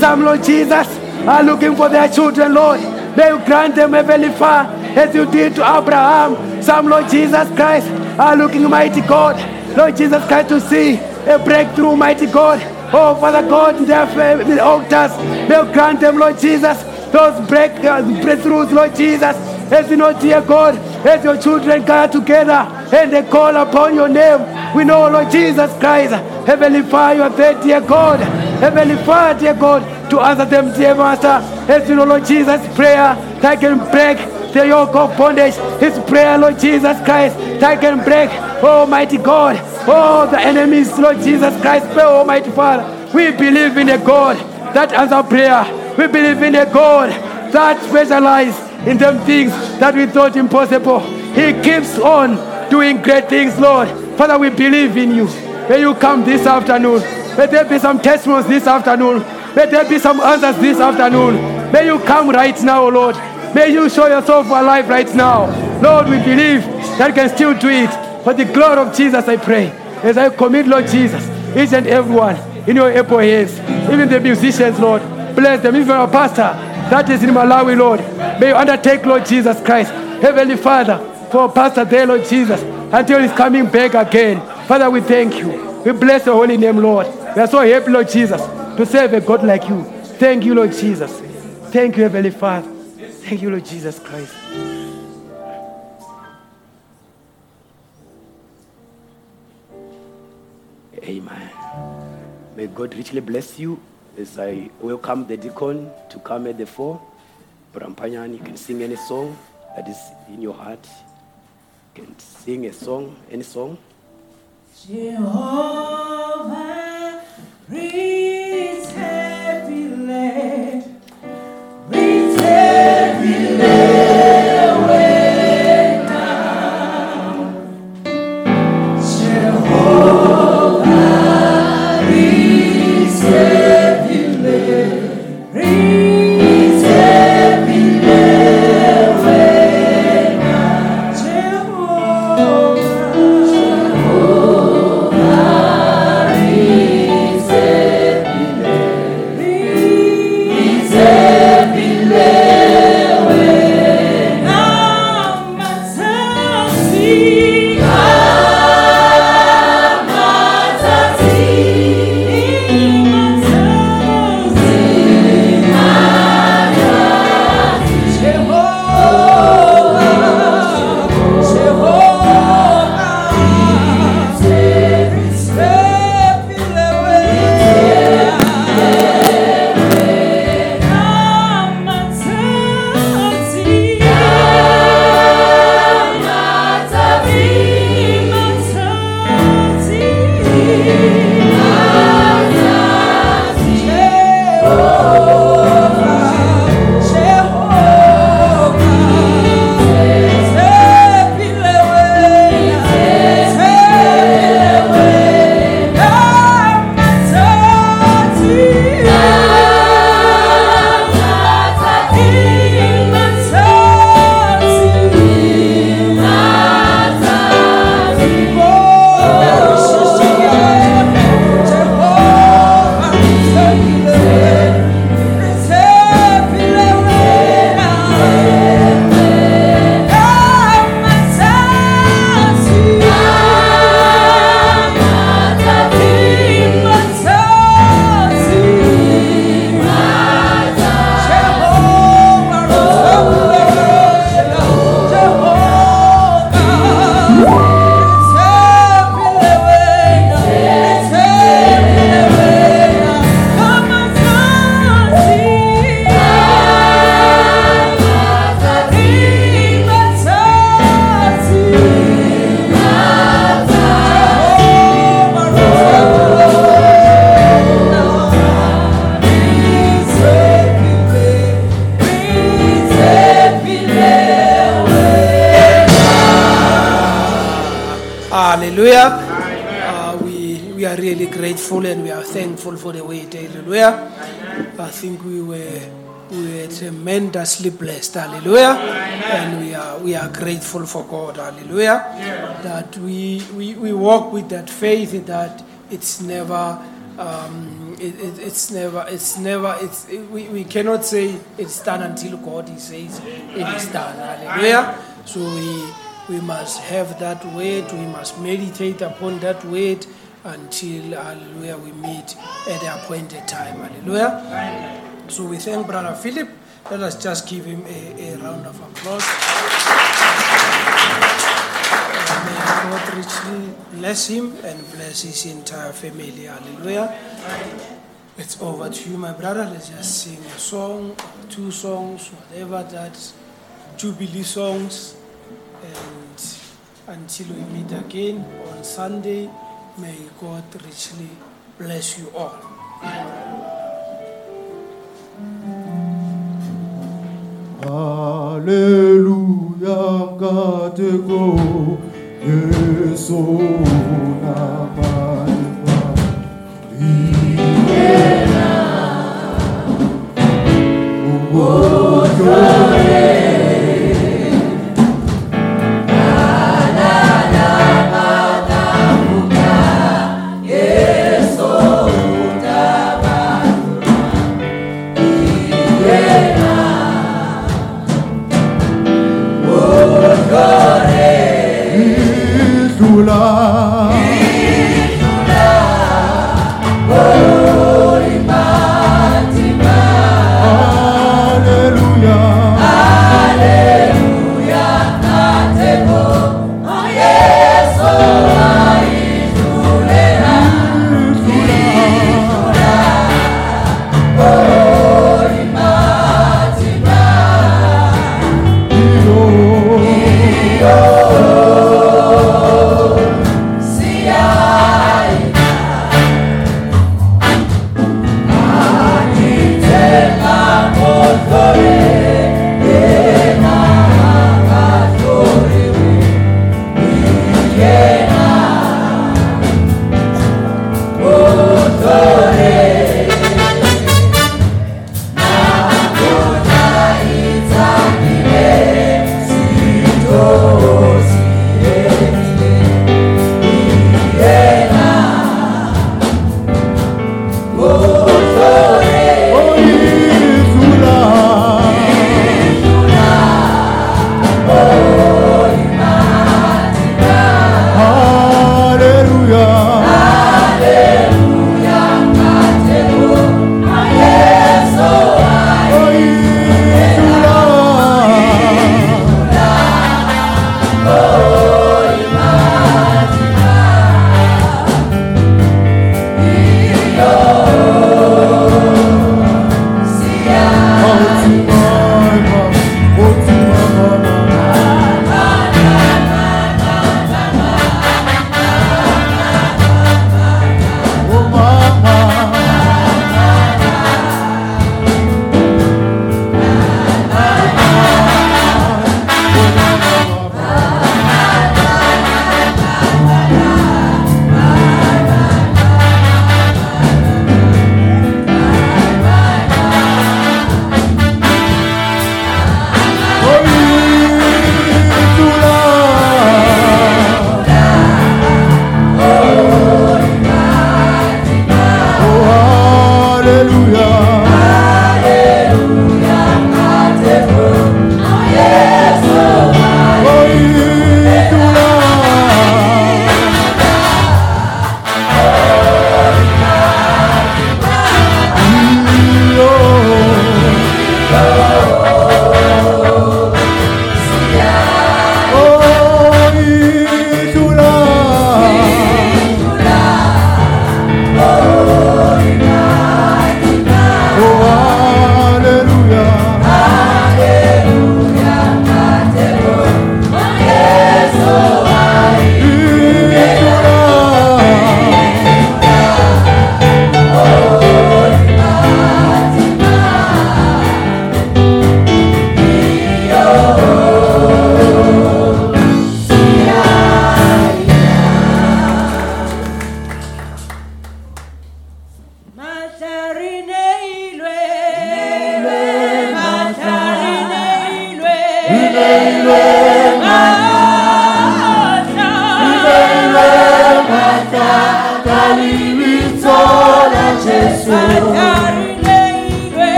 Some, Lord Jesus, are looking for their children, Lord. May you grant them, Heavenly Father, as you did to Abraham. Some, Lord Jesus Christ, are looking, mighty God, Lord Jesus Christ, to see a breakthrough, mighty God. Oh, Father God, their fa- altars, may you grant them, Lord Jesus, those break, uh, breakthroughs, Lord Jesus, as you know, dear God, as your children gather together and they call upon your name. We know, Lord Jesus Christ, Heavenly Father, you are there, dear God. Heavenly Father, dear God, to answer them, dear Master. As you know, Lord Jesus, prayer that can break the yoke of bondage. His prayer, Lord Jesus Christ, that can break, Almighty God, all the enemies, Lord Jesus Christ, pray, Almighty Father. We believe in a God that answers prayer. We believe in a God that specializes in them things that we thought impossible. He keeps on doing great things, Lord. Father, we believe in you. May you come this afternoon. May there be some testimonies this afternoon. May there be some answers this afternoon. May you come right now, Lord. May you show yourself alive right now. Lord, we believe that you can still do it. For the glory of Jesus, I pray. As I commit, Lord Jesus, each and everyone in your able hands, even the musicians, Lord. Bless them, even our pastor that is in Malawi, Lord. May you undertake, Lord Jesus Christ. Heavenly Father, for Pastor there, Lord Jesus, until he's coming back again. Father, we thank you. We bless your holy name, Lord. We are so happy, Lord Jesus, to serve a God like you. Thank you, Lord Jesus. Thank you, Heavenly Father. Thank you, Lord Jesus Christ. Amen. May God richly bless you as I welcome the deacon to come at the fore. Brampanyan, you can sing any song that is in your heart. You can sing a song, any song. Jehovah, breathe heavy land, breathe tremendously blessed. Hallelujah. And we are we are grateful for God. Hallelujah. That we, we, we walk with that faith that it's never um, it, it, it's never it's never it's it, we, we cannot say it's done until God he says it is done. Hallelujah. So we we must have that word, we must meditate upon that word until hallelujah we meet at the appointed time. Hallelujah. So we thank Brother Philip. Let us just give him a, a round of applause. May God richly bless him and bless his entire family. Hallelujah. It's over to you, my brother. Let's just sing a song, two songs, whatever that, Jubilee songs. And until we meet again on Sunday, may God richly bless you all. Hallelujah, ngateko Yesu nabaliba Idlula